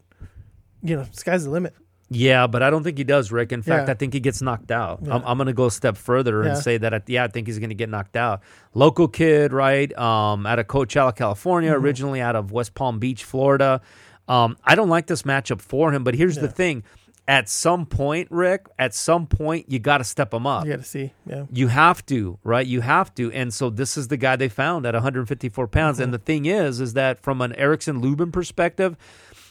Speaker 2: you know, sky's the limit.
Speaker 1: Yeah, but I don't think he does, Rick. In fact,
Speaker 2: Yeah.
Speaker 1: I think he gets knocked out.
Speaker 2: Yeah.
Speaker 1: I'm, I'm going to go a step further and
Speaker 2: Yeah.
Speaker 1: say that, I, yeah, I think he's going to get knocked out. Local kid, right? Um, out of Coachella, California,
Speaker 2: Mm-hmm.
Speaker 1: originally out of West Palm Beach, Florida. Um, I don't like this matchup for him, but here's the thing: at some point, Rick, at some point, you got to step him up.
Speaker 2: You got to see. Yeah,
Speaker 1: You have to, right? You have to. And so this is the guy they found at 154 pounds.
Speaker 2: Mm-hmm.
Speaker 1: And the thing is, is that from an Erickson Lubin perspective,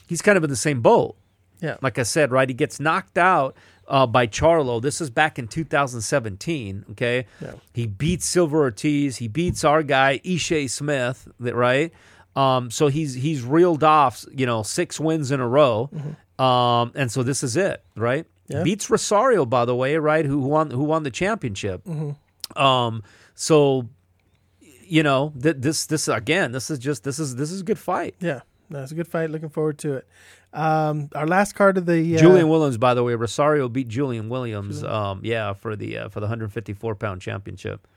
Speaker 1: he's kind of in the same boat
Speaker 2: yeah,
Speaker 1: like I said, right? He gets knocked out uh, by Charlo. This is back in 2017. Okay,
Speaker 2: Yeah.
Speaker 1: he beats Silver Ortiz. He beats our guy Ishe Smith. Right. Um, so he's he's reeled off, you know, six wins in a row. Um, and so this is it, right?
Speaker 2: Yeah.
Speaker 1: Beats Rosario, by the way, right? Who won who won the championship. Um, so you know, th- this this again, this is just this is this is a good fight.
Speaker 2: yeah. No, it's a good fight. Looking forward to it. Um, our last card of the uh,
Speaker 1: Julian Williams, by the way, Rosario beat Julian Williams. Um, yeah, for the uh, for the 154 pound championship.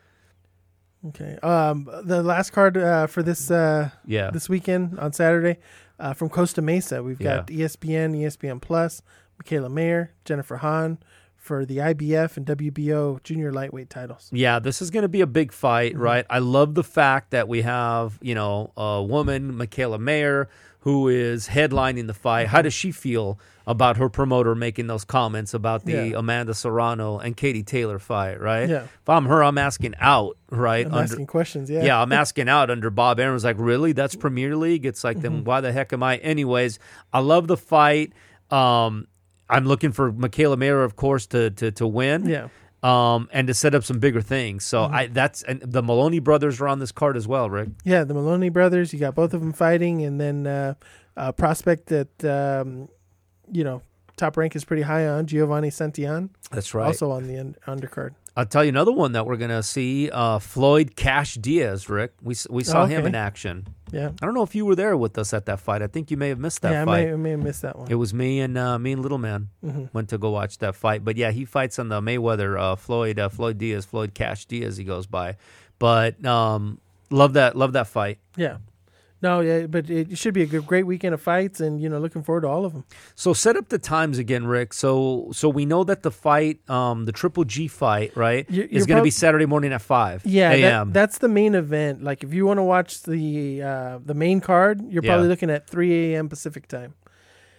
Speaker 2: Okay. Um, the last card uh, for this uh,
Speaker 1: Yeah,
Speaker 2: this weekend on Saturday uh, from Costa Mesa, we've got E ESPN, ESPN Plus, Mikaela Mayer, Jennifer Hahn for the IBF and WBO junior lightweight titles.
Speaker 1: yeah. This is going to be a big fight, right? I love the fact that we have you know a woman, Mikaela Mayer, who is headlining the fight. How does she feel about her promoter making those comments about the
Speaker 2: Yeah.
Speaker 1: Amanda Serrano and Katie Taylor fight? Right?
Speaker 2: Yeah.
Speaker 1: If I'm her, I'm asking out. Right?
Speaker 2: I'm
Speaker 1: under-
Speaker 2: asking questions. Yeah.
Speaker 1: yeah. I'm asking out under Bob Arum's like, really? That's Premier League? It's like,
Speaker 2: Mm-hmm.
Speaker 1: then why the heck am I? Anyways, I love the fight. Um, I'm looking for Mikaela Mayer, of course, to to to win.
Speaker 2: Yeah.
Speaker 1: Um, and to set up some bigger things. So
Speaker 2: Mm-hmm.
Speaker 1: I that's and the Moloney brothers are on this card as well, Rick.
Speaker 2: Yeah. The Moloney brothers, you got both of them fighting, and then uh, a prospect that um, you know top rank is pretty high on Giovanni Santillan,
Speaker 1: That's right.
Speaker 2: also on the un- undercard.
Speaker 1: I'll tell you another one that we're gonna see. Uh, Floyd Cash Diaz, Rick. We we saw him
Speaker 2: Okay.
Speaker 1: in action.
Speaker 2: Yeah.
Speaker 1: I don't know if you were there with us at that fight. I think you may have missed that
Speaker 2: yeah. I
Speaker 1: fight.
Speaker 2: may, I may have missed that one.
Speaker 1: It was me and uh, me and Little Man
Speaker 2: Mm-hmm.
Speaker 1: went to go watch that fight. But yeah, he fights on the Mayweather uh, Floyd uh, Floyd Diaz Floyd Cash Diaz. He goes by, but um, love that love that fight.
Speaker 2: Yeah. No, yeah, but it should be a good, great weekend of fights, and you know, looking forward to all of them.
Speaker 1: So set up the times again, Rick. So so we know that the fight, um, the Triple G fight, right,
Speaker 2: You're-
Speaker 1: is going to be Saturday morning at five
Speaker 2: Yeah, that,
Speaker 1: a.m.
Speaker 2: that's the main event. Like, if you want to watch the uh, the main card, you're
Speaker 1: Yeah.
Speaker 2: probably looking at 3 a.m. Pacific time.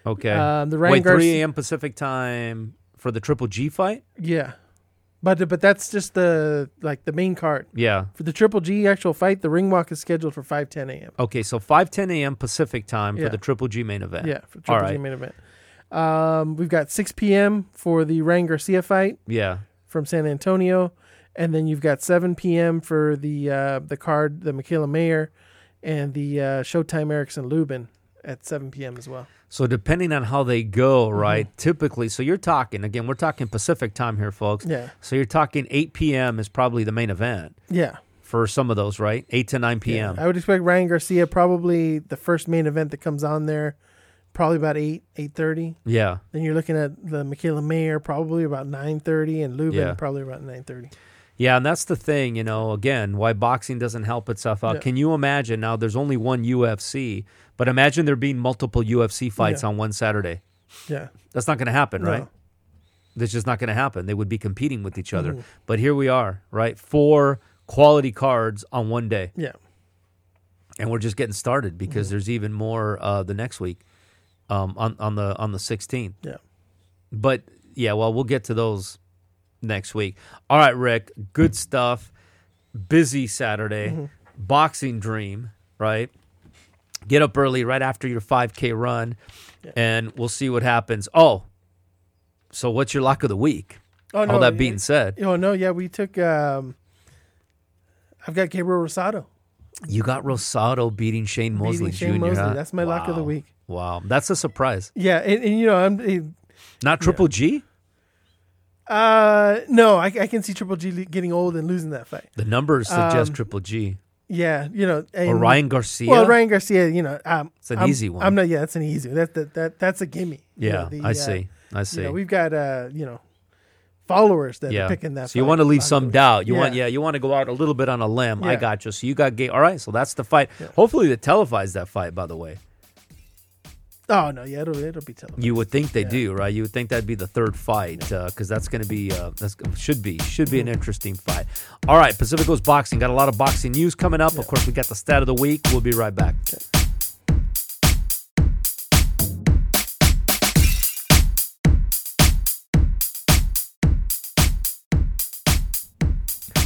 Speaker 1: okay.
Speaker 2: Um, the Ryan
Speaker 1: Wait,
Speaker 2: Garcia-
Speaker 1: three a.m. Pacific time for the Triple G fight.
Speaker 2: Yeah, but but that's just the like the main card
Speaker 1: Yeah.
Speaker 2: for the Triple G actual fight. The ring walk is scheduled for 5:10 a.m.
Speaker 1: Okay, so five ten a.m. Pacific time for
Speaker 2: Yeah.
Speaker 1: the Triple G main event.
Speaker 2: Yeah, for Triple
Speaker 1: All
Speaker 2: G
Speaker 1: right.
Speaker 2: main event. Um, we've got 6 p.m. for the Ryan Garcia fight
Speaker 1: Yeah.
Speaker 2: from San Antonio, and then you've got 7 p.m. for the uh, the card, the Mikaela Mayer, and the uh, Showtime Erickson Lubin at 7 p.m. as well.
Speaker 1: So depending on how they go,
Speaker 2: Mm-hmm.
Speaker 1: right? Typically, so you're talking again. We're talking Pacific time here, folks.
Speaker 2: Yeah.
Speaker 1: So you're talking 8 p.m. is probably the main event
Speaker 2: Yeah.
Speaker 1: for some of those, right? 8 to 9 p.m.
Speaker 2: I would expect Ryan Garcia probably the first main event that comes on there, probably about 8, 8.30.
Speaker 1: Yeah.
Speaker 2: Then you're looking at the Mikaela Mayer probably about 9.30 and Lubin
Speaker 1: Yeah.
Speaker 2: probably about 9.30.
Speaker 1: Yeah, and that's the thing, you know, again, why boxing doesn't help itself out.
Speaker 2: Yeah.
Speaker 1: Can you imagine now there's only one UFC, but imagine there being multiple UFC fights
Speaker 2: Yeah.
Speaker 1: on one Saturday.
Speaker 2: Yeah.
Speaker 1: That's not going to happen,
Speaker 2: No.
Speaker 1: right? That's just not going to happen. They would be competing with each other.
Speaker 2: Mhm.
Speaker 1: But here we are, right? Four quality cards on one day.
Speaker 2: Yeah.
Speaker 1: and we're just getting started because
Speaker 2: Mm-hmm.
Speaker 1: there's even more uh, the next week um, on on the on the 16th.
Speaker 2: Yeah.
Speaker 1: But yeah, well, we'll get to those next week. All right, Rick, good stuff. Busy Saturday,
Speaker 2: Mm-hmm.
Speaker 1: boxing dream, right? Get up early right after your 5K run, and we'll see what happens. Oh, so what's your lock of the week?
Speaker 2: Oh,
Speaker 1: All that being said,
Speaker 2: Oh, no. Yeah. We took, um, I've got Gabriel Rosado.
Speaker 1: you got Rosado beating Shane Mosley
Speaker 2: beating Shane
Speaker 1: Jr.
Speaker 2: Mosley.
Speaker 1: huh?
Speaker 2: That's my lock of the week.
Speaker 1: Wow, that's a surprise.
Speaker 2: Yeah. And, and you know, I'm, it,
Speaker 1: Not Triple G.
Speaker 2: uh, no, I, I can see Triple G getting old and losing that fight.
Speaker 1: The numbers suggest
Speaker 2: Um,
Speaker 1: Triple G
Speaker 2: Yeah. You know,
Speaker 1: or Ryan Garcia.
Speaker 2: Well, Ryan Garcia, you know, um,
Speaker 1: It's an
Speaker 2: I'm-
Speaker 1: easy one.
Speaker 2: I'm not. Yeah, that's an easy. one. That that, that that's a gimme. You
Speaker 1: yeah,
Speaker 2: know, the,
Speaker 1: I
Speaker 2: uh,
Speaker 1: see. I see.
Speaker 2: You know, we've got uh, you know, followers that
Speaker 1: yeah.
Speaker 2: are picking that.
Speaker 1: so you want to leave some doubt. You want
Speaker 2: Yeah.
Speaker 1: yeah. You want to go out a little bit on a limb. I got you. So you got gay. All right. So that's the fight. Hopefully they televise that fight. By the way,
Speaker 2: Oh no, yeah, it'll it'll be televised.
Speaker 1: you would think they
Speaker 2: Yeah.
Speaker 1: do, right? You would think that'd be the third fight because that's going to be uh, that's should be should be an interesting fight. All right, Pacific Coast boxing got a lot of boxing news coming up. Of course, we got the stat of the week. We'll be right back.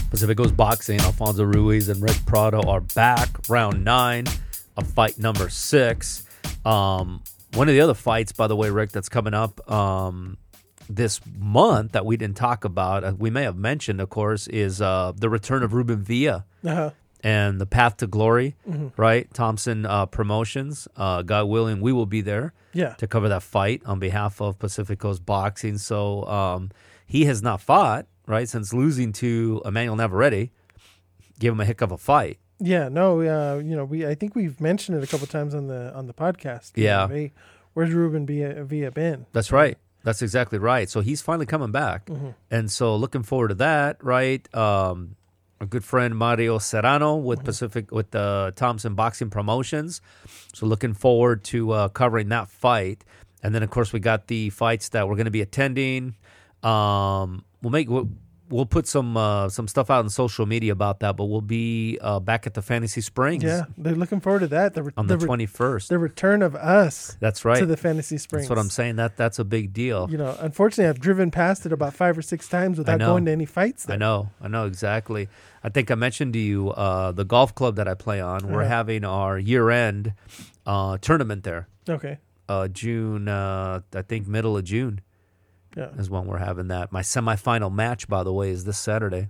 Speaker 1: Pacific Coast boxing. Alfonso Ruiz and Rick Prado are back. Round nine of fight number six. Um, one of the other fights, by the way, Rick, that's coming up um, this month that we didn't talk about, uh, we may have mentioned, of course, is uh, the return of Ruben Villa
Speaker 2: Uh-huh.
Speaker 1: and the Path to Glory, right? Thompson uh, Promotions. Uh, God willing, we will be there
Speaker 2: Yeah,
Speaker 1: to cover that fight on behalf of Pacific Coast boxing. So um, he has not fought, right, since losing to Emmanuel Navarrete. Gave him a heck of a fight.
Speaker 2: Yeah. No, uh, you know, we I think we've mentioned it a couple times on the on the podcast.
Speaker 1: Yeah.
Speaker 2: hey, where's Ruben via via been?
Speaker 1: That's right. That's exactly right. So he's finally coming back, and so looking forward to that. Right, um, our good friend Mario Serrano with Pacific with uh, Thompson Boxing Promotions. So looking forward to uh, covering that fight, and then of course we got the fights that we're going to be attending. Um, we'll make we'll, we'll put some uh, some stuff out on social media about that, but we'll be uh, back at the Fantasy Springs
Speaker 2: Yeah, they're looking forward to that. The re-
Speaker 1: on the twenty first.
Speaker 2: the return of us
Speaker 1: That's right.
Speaker 2: to the Fantasy Springs.
Speaker 1: That's what I'm saying. That that's a big deal.
Speaker 2: You know, unfortunately, I've driven past it about five or six times without going to any fights. There.
Speaker 1: I know, I know exactly. I think I mentioned to you uh, the golf club that I play on. We're
Speaker 2: Uh-huh.
Speaker 1: having our year-end uh, tournament there.
Speaker 2: Okay.
Speaker 1: Uh, June, uh, I think middle of June
Speaker 2: Yeah.
Speaker 1: is when we're having that. My semifinal match, by the way, is this Saturday.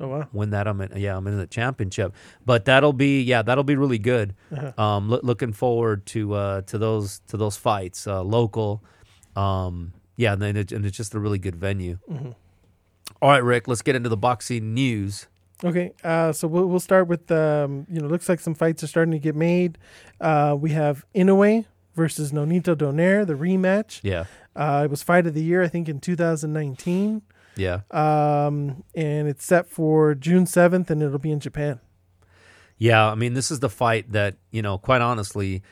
Speaker 2: Oh wow.
Speaker 1: Win that, I'm in. Yeah, I'm in the championship. But that'll be yeah, that'll be really good.
Speaker 2: Uh-huh.
Speaker 1: Um, loo- looking forward to uh, to those to those fights, uh, local. Um, yeah, and, then it, and it's just a really good venue.
Speaker 2: Mm-hmm.
Speaker 1: All right, Rick, let's get into the boxing news.
Speaker 2: Okay, uh, so we'll we'll start with um, you know looks like some fights are starting to get made. Uh, we have Inoue versus Nonito Donaire, the rematch.
Speaker 1: Yeah,
Speaker 2: Uh, it was fight of the year, I think, in 2019,
Speaker 1: yeah.
Speaker 2: um, and it's set for June 7th, and it'll be in Japan.
Speaker 1: Yeah, I mean, this is the fight that you know, quite honestly,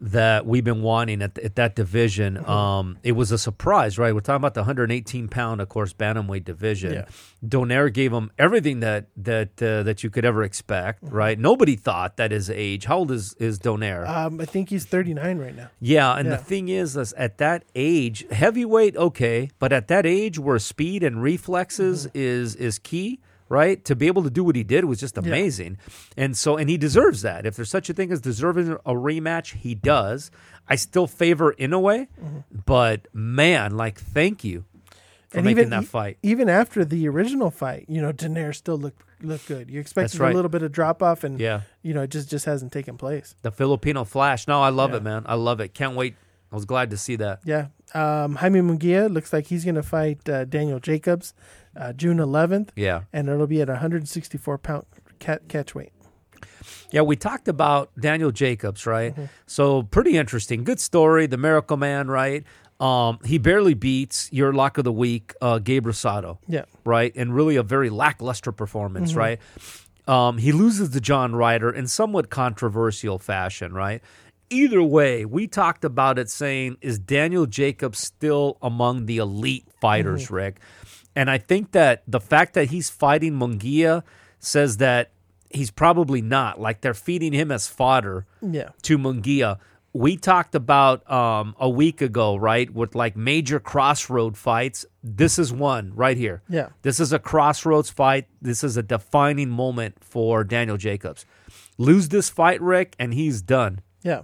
Speaker 1: that we've been wanting at, at that division.
Speaker 2: Mm-hmm.
Speaker 1: Um, it was a surprise, right? We're talking about the 118 pound, of course, bantamweight division.
Speaker 2: Yeah.
Speaker 1: Donaire gave him everything that that uh, that you could ever expect,
Speaker 2: Mm-hmm.
Speaker 1: right? Nobody thought that his age. How old is is Donaire?
Speaker 2: Um, I think he's 39 right now.
Speaker 1: Yeah, and the thing is, is, at that age, heavyweight, okay, but at that age where speed and reflexes
Speaker 2: Mm-hmm.
Speaker 1: is is key, right? To be able to do what he did was just amazing, and so and he deserves that. If there's such a thing as deserving a rematch, he does. I still favor Inoue,
Speaker 2: Mm-hmm.
Speaker 1: but man, like, thank you. for
Speaker 2: And
Speaker 1: making
Speaker 2: even
Speaker 1: that fight.
Speaker 2: Even after the original fight, you know, Donaire still looked looked good. You expected
Speaker 1: right.
Speaker 2: a little bit of drop off, and
Speaker 1: Yeah,
Speaker 2: you know, it just just hasn't taken place.
Speaker 1: the Filipino Flash. No, I love
Speaker 2: Yeah.
Speaker 1: it, man. I love it. Can't wait. I was glad to see that.
Speaker 2: Yeah. Um, Jaime Munguia looks like he's going to fight uh, Daniel Jacobs uh, June 11th,
Speaker 1: Yeah.
Speaker 2: and it'll be at 164 pound cat catch weight.
Speaker 1: Yeah, we talked about Daniel Jacobs, right? So pretty interesting. Good story. The Miracle Man, right? Um, he barely beats your lock of the week, uh, Gabe Rosado,
Speaker 2: Yeah.
Speaker 1: right? And really a very lackluster performance, right? Um, he loses to John Ryder in somewhat controversial fashion, right? Either way, we talked about it saying, is Daniel Jacobs still among the elite fighters, Rick? And I think that the fact that he's fighting Munguia says that he's probably not. Like they're feeding him as fodder
Speaker 2: Yeah.
Speaker 1: to Munguia. We talked about um, a week ago, right, with like major crossroad fights. This is one right here.
Speaker 2: Yeah.
Speaker 1: This is a crossroads fight. This is a defining moment for Daniel Jacobs. Lose this fight, Rick, and he's done.
Speaker 2: Yeah.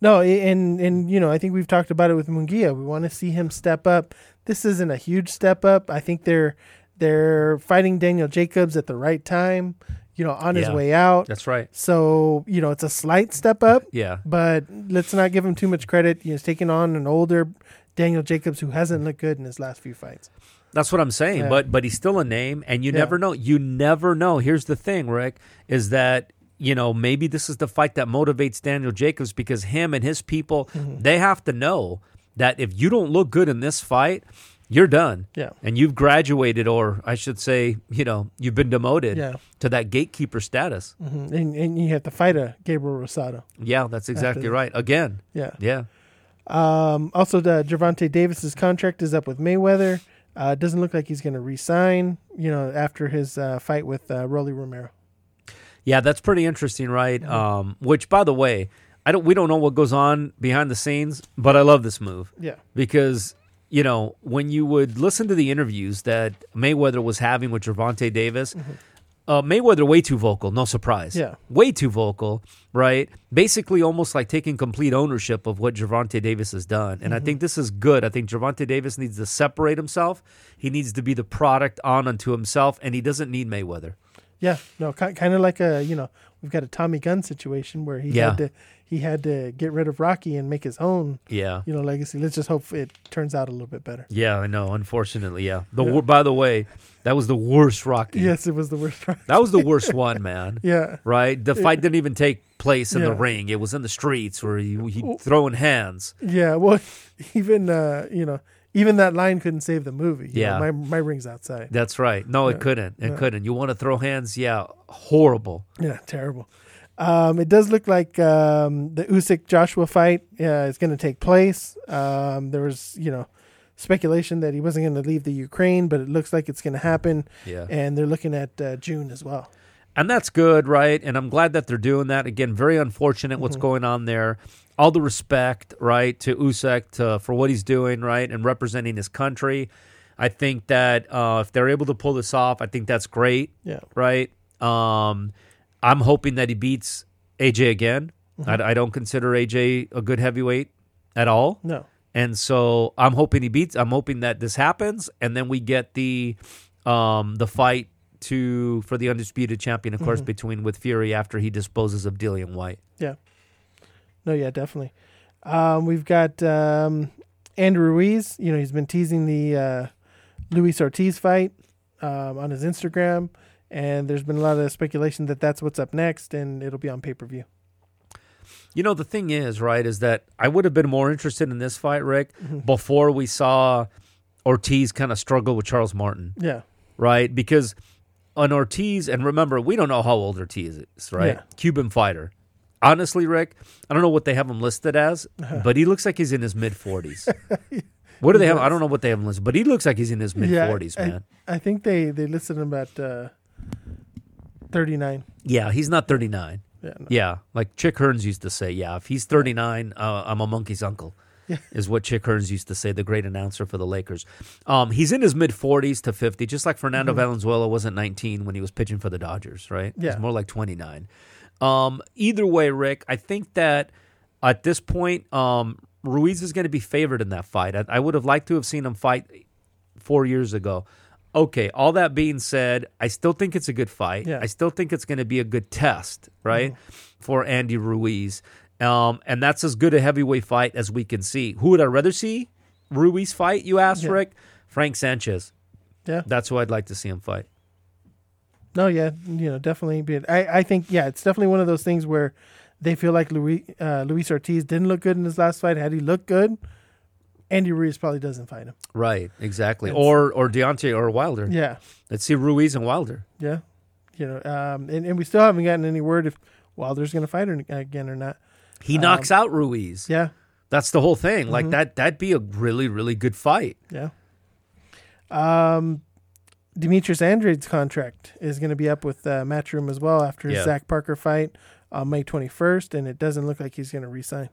Speaker 2: No, and and you know, I think we've talked about it with Munguia. We want to see him step up. This isn't a huge step up. I think they're they're fighting Daniel Jacobs at the right time, you know, on his way out.
Speaker 1: That's right.
Speaker 2: So, you know, it's a slight step up,
Speaker 1: Yeah.
Speaker 2: but let's not give him too much credit. You know, he's taking on an older Daniel Jacobs who hasn't looked good in his last few fights.
Speaker 1: That's what I'm saying.
Speaker 2: Yeah.
Speaker 1: But but he's still a name, and you
Speaker 2: Yeah.
Speaker 1: never know. You never know. Here's the thing, Rick, is that you know maybe this is the fight that motivates Daniel Jacobs because him and his people
Speaker 2: Mm-hmm.
Speaker 1: they have to know that if you don't look good in this fight, you're done.
Speaker 2: Yeah.
Speaker 1: And you've graduated, or I should say, you know, you've been demoted
Speaker 2: Yeah.
Speaker 1: to that gatekeeper status.
Speaker 2: hmm And, and you have to fight a Gabriel Rosado.
Speaker 1: Yeah, that's exactly
Speaker 2: this.
Speaker 1: right. Again,
Speaker 2: Yeah.
Speaker 1: yeah.
Speaker 2: Um, also, the Gervonta Davis's contract is up with Mayweather. Uh, doesn't look like he's going to resign. You know, after his uh, fight with uh, Rolly Romero.
Speaker 1: Yeah, that's pretty interesting, right?
Speaker 2: Mm-hmm.
Speaker 1: Um, which, by the way, I don't. We don't know what goes on behind the scenes, but I love this move.
Speaker 2: Yeah.
Speaker 1: because you know when you would listen to the interviews that Mayweather was having with Gervonta Davis, uh, Mayweather way too vocal. No surprise.
Speaker 2: Mm-hmm. Yeah.
Speaker 1: way too vocal. Right, basically almost like taking complete ownership of what Gervonta Davis has done, and I
Speaker 2: Mm-hmm.
Speaker 1: think this is good. I think Gervonta Davis needs to separate himself. He needs to be the product on unto himself, and he doesn't need Mayweather.
Speaker 2: Yeah. No, kind of like a you know we've got a Tommy Gunn situation where he
Speaker 1: Yeah.
Speaker 2: had to he had to get rid of Rocky and make his own
Speaker 1: Yeah.
Speaker 2: you know legacy. Let's just hope it turns out a little bit better.
Speaker 1: Yeah, I know. Unfortunately, yeah. The wor- by the way, that was the worst Rocky.
Speaker 2: Yes, it was the worst. Rocky.
Speaker 1: That was the worst one, man.
Speaker 2: Yeah.
Speaker 1: Right? The fight didn't even take place in the ring. It was in the streets where he, he throwing hands.
Speaker 2: Yeah. Well, even uh, you know even that line couldn't save the movie. You know,
Speaker 1: Yeah.
Speaker 2: my my ring's outside.
Speaker 1: That's right. No, it couldn't. It couldn't. You want to throw hands? Yeah, horrible.
Speaker 2: Yeah, terrible. Um, it does look like um, the Usyk Joshua fight uh, is going to take place. Um, there was, you know, speculation that he wasn't going to leave the Ukraine, but it looks like it's going to happen.
Speaker 1: Yeah.
Speaker 2: And they're looking at uh, June as well.
Speaker 1: And that's good, right? And I'm glad that they're doing that. Again, very unfortunate what's going on there. All the respect, right, to Usyk to, for what he's doing, right, and representing his country. I think that uh, if they're able to pull this off, I think that's great.
Speaker 2: Yeah.
Speaker 1: right? Um, I'm hoping that he beats AJ again. I, I don't consider AJ a good heavyweight at all,
Speaker 2: No.
Speaker 1: and so I'm hoping he beats. I'm hoping that this happens, and then we get the um, the fight to for the undisputed champion, of course, between with Fury after he disposes of Dillian Whyte.
Speaker 2: Yeah. No, yeah, definitely. Um, we've got um, Andrew Ruiz. You know, he's been teasing the uh, Luis Ortiz fight um, on his Instagram, and there's been a lot of speculation that that's what's up next, and it'll be on pay per view.
Speaker 1: You know, the thing is, right, is that I would have been more interested in this fight, Rick, before we saw Ortiz kind of struggle with Charles Martin.
Speaker 2: Yeah.
Speaker 1: right? Because on Ortiz, and remember, we don't know how old Ortiz is, right?
Speaker 2: Yeah.
Speaker 1: Cuban fighter. Honestly, Rick, I don't know what they have him listed as,
Speaker 2: Uh-huh.
Speaker 1: but he looks like he's in his mid 40s. what do they have? I don't know what they have him listed, but he looks like he's in his mid 40s,
Speaker 2: I,
Speaker 1: man.
Speaker 2: I think they they listed him at uh, 39.
Speaker 1: Yeah, he's not 39.
Speaker 2: Yeah. No.
Speaker 1: Yeah, like Chick Hearns used to say, yeah, if he's 39, uh, I'm a monkey's uncle.
Speaker 2: Yeah.
Speaker 1: Is what Chick Hearns used to say, the great announcer for the Lakers. Um, he's in his mid 40s to 50, just like Fernando Valenzuela wasn't 19 when he was pitching for the Dodgers, right?
Speaker 2: Mm-hmm. Yeah.
Speaker 1: He's more like 29. Um, either way, Rick, I think that at this point, um, Ruiz is going to be favored in that fight. I, I would have liked to have seen him fight four years ago. Okay, all that being said, I still think it's a good fight.
Speaker 2: Yeah.
Speaker 1: I still think it's going to be a good test, right, for Andy Ruiz. Um, and that's as good a heavyweight fight as we can see. Who would I rather see Ruiz fight? You asked,
Speaker 2: Yeah.
Speaker 1: Rick. Frank Sanchez.
Speaker 2: Yeah.
Speaker 1: That's who I'd like to see him fight.
Speaker 2: No, yeah, you know, definitely. But I, I think, yeah, it's definitely one of those things where they feel like Luis, uh, Luis Ortiz didn't look good in his last fight. Had he looked good, Andy Ruiz probably doesn't fight him.
Speaker 1: Right, exactly.
Speaker 2: It's-
Speaker 1: Or or Deontay or Wilder.
Speaker 2: Yeah,
Speaker 1: Let's see Ruiz and Wilder.
Speaker 2: yeah, you know, um, and, and we still haven't gotten any word if Wilder's going to fight her again or not.
Speaker 1: He knocks out Ruiz.
Speaker 2: Yeah,
Speaker 1: That's the whole thing. Like that that'd be a really really good fight.
Speaker 2: yeah. Um, Demetrius Andrade's contract is going to be up with uh, Matchroom as well after his
Speaker 1: Yeah.
Speaker 2: Zach Parker fight on May 21st, and it doesn't look like he's going to resign.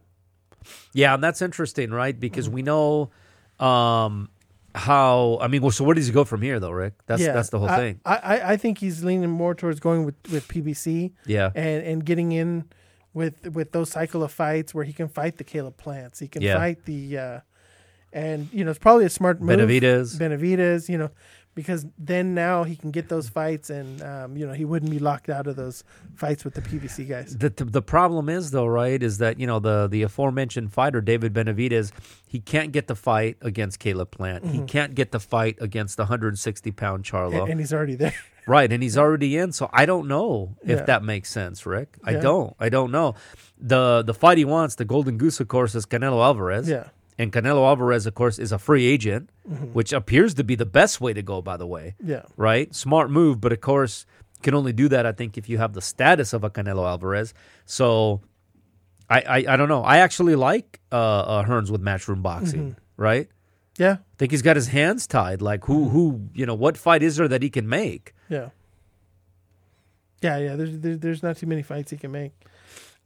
Speaker 1: Yeah, and that's interesting, right? Because we know um how I mean, well, so where does he go from here though, Rick? That's
Speaker 2: yeah,
Speaker 1: that's the whole
Speaker 2: I,
Speaker 1: thing.
Speaker 2: I, I, I think he's leaning more towards going with, with PBC
Speaker 1: Yeah.
Speaker 2: and, and getting in with with those cycle of fights where he can fight the Caleb Plants. He can
Speaker 1: Yeah.
Speaker 2: fight the uh, and you know it's probably a smart move.
Speaker 1: Benavidez.
Speaker 2: Benavides, you know, because then now he can get those fights and um, you know he wouldn't be locked out of those fights with the PBC guys.
Speaker 1: The, the the problem is though, right, is that you know the the aforementioned fighter David Benavidez, he can't get the fight against Caleb Plant. He can't get the fight against the 160 pound Charlo.
Speaker 2: Mm-hmm. And, and he's already there.
Speaker 1: Right, and he's already in, so I don't know if
Speaker 2: Yeah.
Speaker 1: that makes sense, Rick. I
Speaker 2: Yeah.
Speaker 1: don't. I don't know. The the fight he wants, the Golden Goose, of course, is Canelo Alvarez.
Speaker 2: yeah.
Speaker 1: And Canelo Alvarez, of course, is a free agent,
Speaker 2: Mm-hmm.
Speaker 1: which appears to be the best way to go, by the way.
Speaker 2: Yeah.
Speaker 1: Right? Smart move, but of course, you can only do that, I think, if you have the status of a Canelo Alvarez. So I I, I don't know. I actually like uh, uh Hearns with matchroom boxing,
Speaker 2: Mm-hmm.
Speaker 1: right?
Speaker 2: Yeah.
Speaker 1: I think he's got his hands tied. Like who who you know, what fight is there that he can make?
Speaker 2: Yeah. Yeah, yeah. There's there's not too many fights he can make.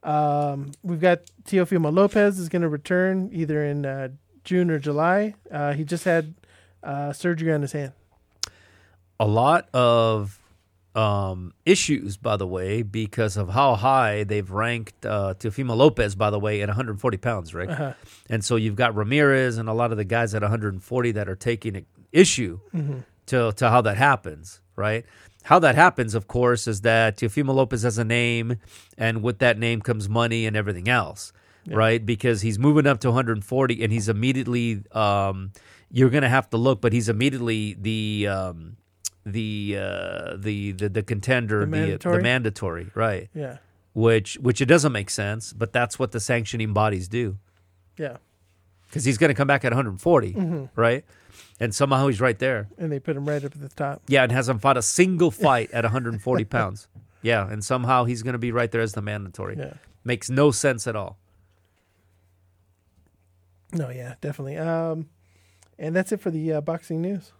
Speaker 2: Um, we've got Teofimo Lopez is going to return either in uh, June or July. Uh, he just had uh, surgery on his hand.
Speaker 1: a lot of um, issues, by the way, because of how high they've ranked uh, Teofimo Lopez, by the way, at 140 pounds, right?
Speaker 2: Uh-huh.
Speaker 1: And so you've got Ramirez and a lot of the guys at 140 that are taking issue to, to how that happens, right? How that happens, of course, is that Teofimo Lopez has a name, and with that name comes money and everything else, right? Because he's moving up to 140, and he's immediately, um, you're going to have to look, but he's immediately the. Um, the, uh, the the the contender,
Speaker 2: The
Speaker 1: the
Speaker 2: mandatory?
Speaker 1: the mandatory, right?
Speaker 2: Yeah,
Speaker 1: Which which it doesn't make sense, but that's what the sanctioning bodies do
Speaker 2: yeah.
Speaker 1: Because he's going to come back at 140,
Speaker 2: Mm-hmm.
Speaker 1: right? And somehow he's right there.
Speaker 2: And they put him right up at the top.
Speaker 1: Yeah, and hasn't fought a single fight at 140 pounds. Yeah, and somehow he's going to be right there as the mandatory.
Speaker 2: Yeah.
Speaker 1: Makes no sense at all.
Speaker 2: No, yeah, definitely. Um, and that's it for the uh, boxing news.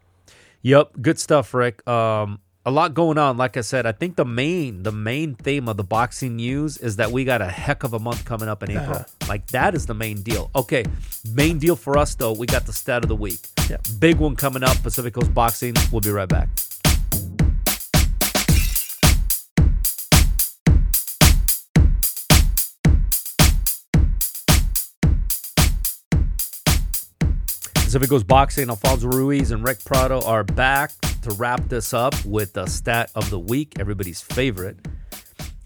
Speaker 1: Yep, good stuff, Rick. Um, a lot going on. Like I said, I think the main the main theme of the boxing news is that we got a heck of a month coming up in April. Uh-huh. Like that is the main deal. Okay, main deal for us though, we got the stat of the week.
Speaker 2: Yeah.
Speaker 1: Big one coming up. Pacific Coast Boxing. We'll be right back. Pacific Coast Boxing, Alfonso Ruiz and Rick Prado are back to wrap this up with the stat of the week, everybody's favorite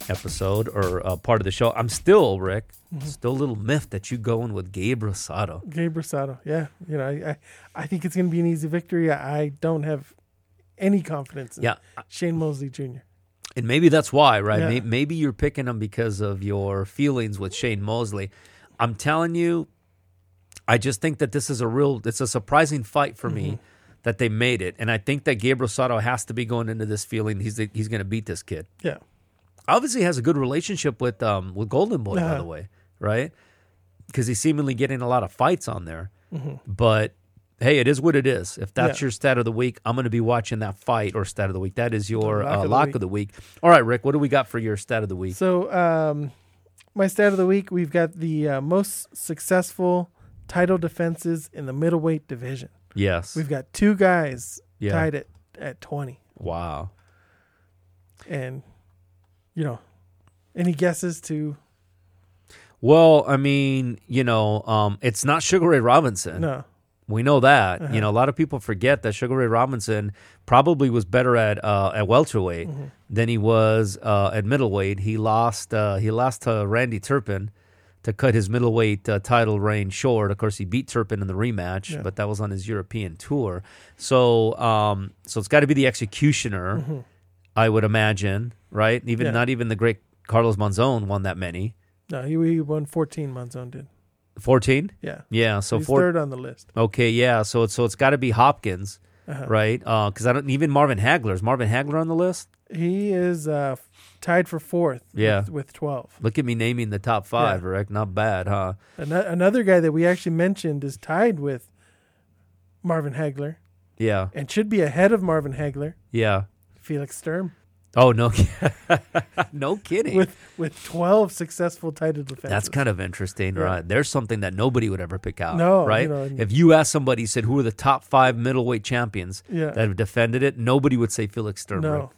Speaker 1: episode or uh, part of the show. I'm still, Rick, still a little myth that you going with Gabe Rosado.
Speaker 2: Gabe Rosado. Yeah, you know, I I, I think it's going to be an easy victory. I, I don't have any confidence in
Speaker 1: Yeah,
Speaker 2: Shane Mosley Jr.
Speaker 1: and maybe that's why, right?
Speaker 2: Yeah.
Speaker 1: May- Maybe you're picking him because of your feelings with Shane Mosley. I'm telling you, I just think that this is a real, it's a surprising fight for me that they made it, and I think that Gabriel Rosado has to be going into this feeling he's he's going to beat this kid.
Speaker 2: Yeah,
Speaker 1: obviously has a good relationship with um with Golden Boy, by
Speaker 2: Uh-huh.
Speaker 1: the way, right? Because he's seemingly getting a lot of fights on there.
Speaker 2: Mm-hmm.
Speaker 1: But hey, it is what it is. If that's
Speaker 2: Yeah.
Speaker 1: your stat of the week, I'm going to be watching that fight or stat of the week. That is your
Speaker 2: Lock
Speaker 1: uh,
Speaker 2: of the
Speaker 1: lock
Speaker 2: week.
Speaker 1: of the week. All right, Rick, what do we got for your stat of the week?
Speaker 2: So, um, my stat of the week: we've got the uh, most successful title defenses in the middleweight division.
Speaker 1: Yes.
Speaker 2: We've got two guys
Speaker 1: Yeah.
Speaker 2: tied at at twenty,
Speaker 1: Wow.
Speaker 2: and you know, any guesses to
Speaker 1: Well, I mean, you know, um, it's not Sugar Ray Robinson.
Speaker 2: no?
Speaker 1: We know that.
Speaker 2: Uh-huh.
Speaker 1: You know, a lot of people forget that Sugar Ray Robinson probably was better at uh, at welterweight
Speaker 2: Mm-hmm.
Speaker 1: than he was uh, at middleweight. He lost uh, he lost to Randy Turpin to cut his middleweight uh, title reign short. Of course, he beat Turpin in the rematch,
Speaker 2: Yeah.
Speaker 1: but that was on his European tour. So, um, so it's got to be the executioner, I would imagine, right? Even
Speaker 2: Mm-hmm. Yeah.
Speaker 1: not even the great Carlos Monzon won that many.
Speaker 2: No, he, he won 14. Monzon did.
Speaker 1: Fourteen.
Speaker 2: Yeah.
Speaker 1: Yeah. So
Speaker 2: He's
Speaker 1: four.
Speaker 2: third on the list.
Speaker 1: Okay. Yeah. So it's so it's got to be Hopkins.
Speaker 2: Uh-huh.
Speaker 1: right? Because I don't even Marvin Hagler is Marvin Hagler on the list.
Speaker 2: He is uh, tied for fourth.
Speaker 1: Yeah.
Speaker 2: With, with 12.
Speaker 1: Look at me naming the top five, Rick. Not bad, huh?
Speaker 2: Ano- Another guy that we actually mentioned is tied with Marvin Hagler
Speaker 1: Yeah,
Speaker 2: and should be ahead of Marvin Hagler,
Speaker 1: yeah.
Speaker 2: Felix Sturm,
Speaker 1: Oh no, no kidding.
Speaker 2: with with 12 successful title defenses.
Speaker 1: That's kind of interesting,
Speaker 2: Yeah.
Speaker 1: right? There's something that nobody would ever pick out,
Speaker 2: No,
Speaker 1: right?
Speaker 2: you know,
Speaker 1: if you ask somebody, said who are the top five middleweight champions
Speaker 2: Yeah.
Speaker 1: that have defended it, nobody would say Felix Sturm.
Speaker 2: No.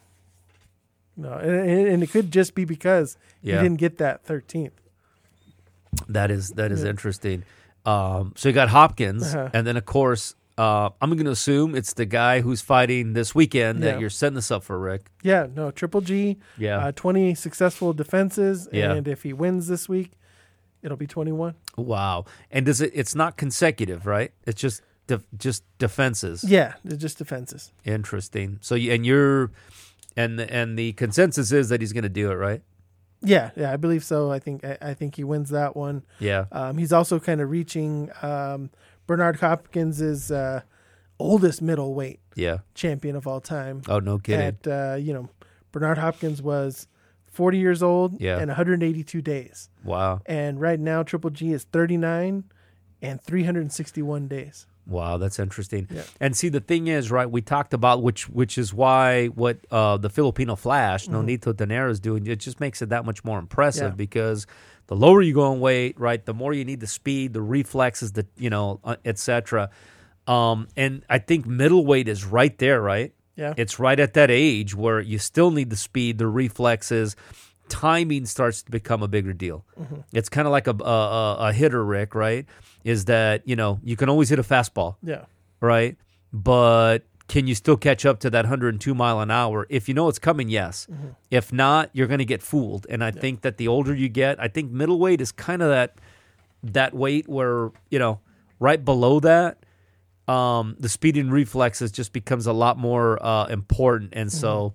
Speaker 2: No, and, and it could just be because
Speaker 1: Yeah.
Speaker 2: he didn't get that 13th.
Speaker 1: That is that is
Speaker 2: Yeah.
Speaker 1: interesting. Um, so you got Hopkins,
Speaker 2: Uh-huh.
Speaker 1: and then of course, uh, I'm going to assume it's the guy who's fighting this weekend
Speaker 2: Yeah.
Speaker 1: that you're setting this up for, Rick.
Speaker 2: Yeah, no, Triple G,
Speaker 1: Yeah.
Speaker 2: uh, 20 successful defenses,
Speaker 1: Yeah.
Speaker 2: and if he wins this week, it'll be 21.
Speaker 1: Wow. And does it? It's not consecutive, right? It's just def, just defenses.
Speaker 2: Yeah, it's just defenses.
Speaker 1: Interesting. So and you're and the, and the consensus is that he's going to do it, right?
Speaker 2: Yeah, yeah, I believe so. I think I, I think he wins that one.
Speaker 1: Yeah.
Speaker 2: Um, he's also kind of reaching um, Bernard Hopkins' uh, oldest middleweight
Speaker 1: Yeah.
Speaker 2: champion of all time.
Speaker 1: Oh, no kidding.
Speaker 2: At uh, you know, Bernard Hopkins was 40 years old
Speaker 1: Yeah.
Speaker 2: and 182 days,
Speaker 1: wow.
Speaker 2: and right now Triple G is 39 and 361 days.
Speaker 1: Wow, that's interesting.
Speaker 2: Yeah.
Speaker 1: And see, the thing is, right? We talked about which, which is why what uh, the Filipino Flash, Nonito Donaire, is doing. It just makes it that much more impressive
Speaker 2: Mm-hmm. Yeah.
Speaker 1: because the lower you go in weight, right, the more you need the speed, the reflexes, the you know, uh, etc. Um, and I think middleweight is right there, right?
Speaker 2: Yeah.
Speaker 1: It's right at that age where you still need the speed, the reflexes. Timing starts to become a bigger deal.
Speaker 2: Mm-hmm.
Speaker 1: It's kind of like a, a a- a hitter, Rick. Right? Is that you know you can always hit a fastball,
Speaker 2: Yeah.
Speaker 1: right? But can you still catch up to that 102 mile an hour? If you know it's coming, yes.
Speaker 2: Mm-hmm.
Speaker 1: If not, you're going to get fooled. And I think that the older you get, I think middleweight is kind of that that weight where you know right below that um, the speed and reflexes just becomes a lot more uh, important, and so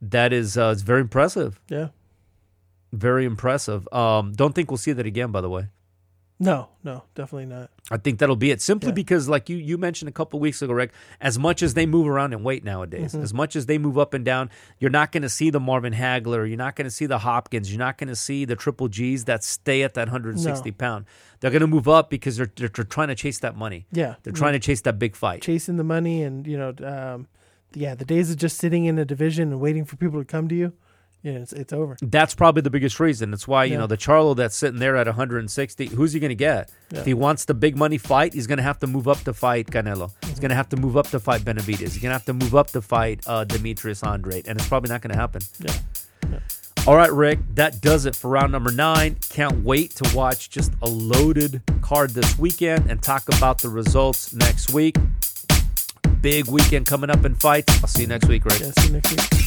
Speaker 1: that is uh, it's very impressive.
Speaker 2: Yeah.
Speaker 1: Very impressive. Um, don't think we'll see that again. By the way,
Speaker 2: No, no, definitely not.
Speaker 1: I think that'll be it. Simply
Speaker 2: Yeah.
Speaker 1: because, like you you mentioned a couple weeks ago, Rick, as much as they move around in weight nowadays,
Speaker 2: Mm-hmm.
Speaker 1: as much as they move up and down, you're not going to see the Marvin Hagler, you're not going to see the Hopkins, you're not going to see the Triple G's that stay at that 160 pound. They're going to move up because they're, they're they're trying to chase that money.
Speaker 2: Yeah.
Speaker 1: They're trying to chase that big fight.
Speaker 2: chasing the money and you know um, yeah the days of just sitting in a division and waiting for people to come to you yeah it's, it's over
Speaker 1: That's probably the biggest reason. That's why, you
Speaker 2: Yeah.
Speaker 1: know, the Charlo that's sitting there at 160, who's he going to get?
Speaker 2: Yeah.
Speaker 1: If he wants the big money fight, he's going to have to move up to fight Canelo. He's going to have to move up to fight Benavidez. He's going to have to move up to fight uh, Demetrius Andrade. And it's probably not going to happen.
Speaker 2: yeah
Speaker 1: All right, Rick, that does it for round number nine. Can't wait to watch just a loaded card this weekend and talk about the results next week. Big weekend coming up in fights. I'll see you next week, Rick.
Speaker 2: yeah see you next week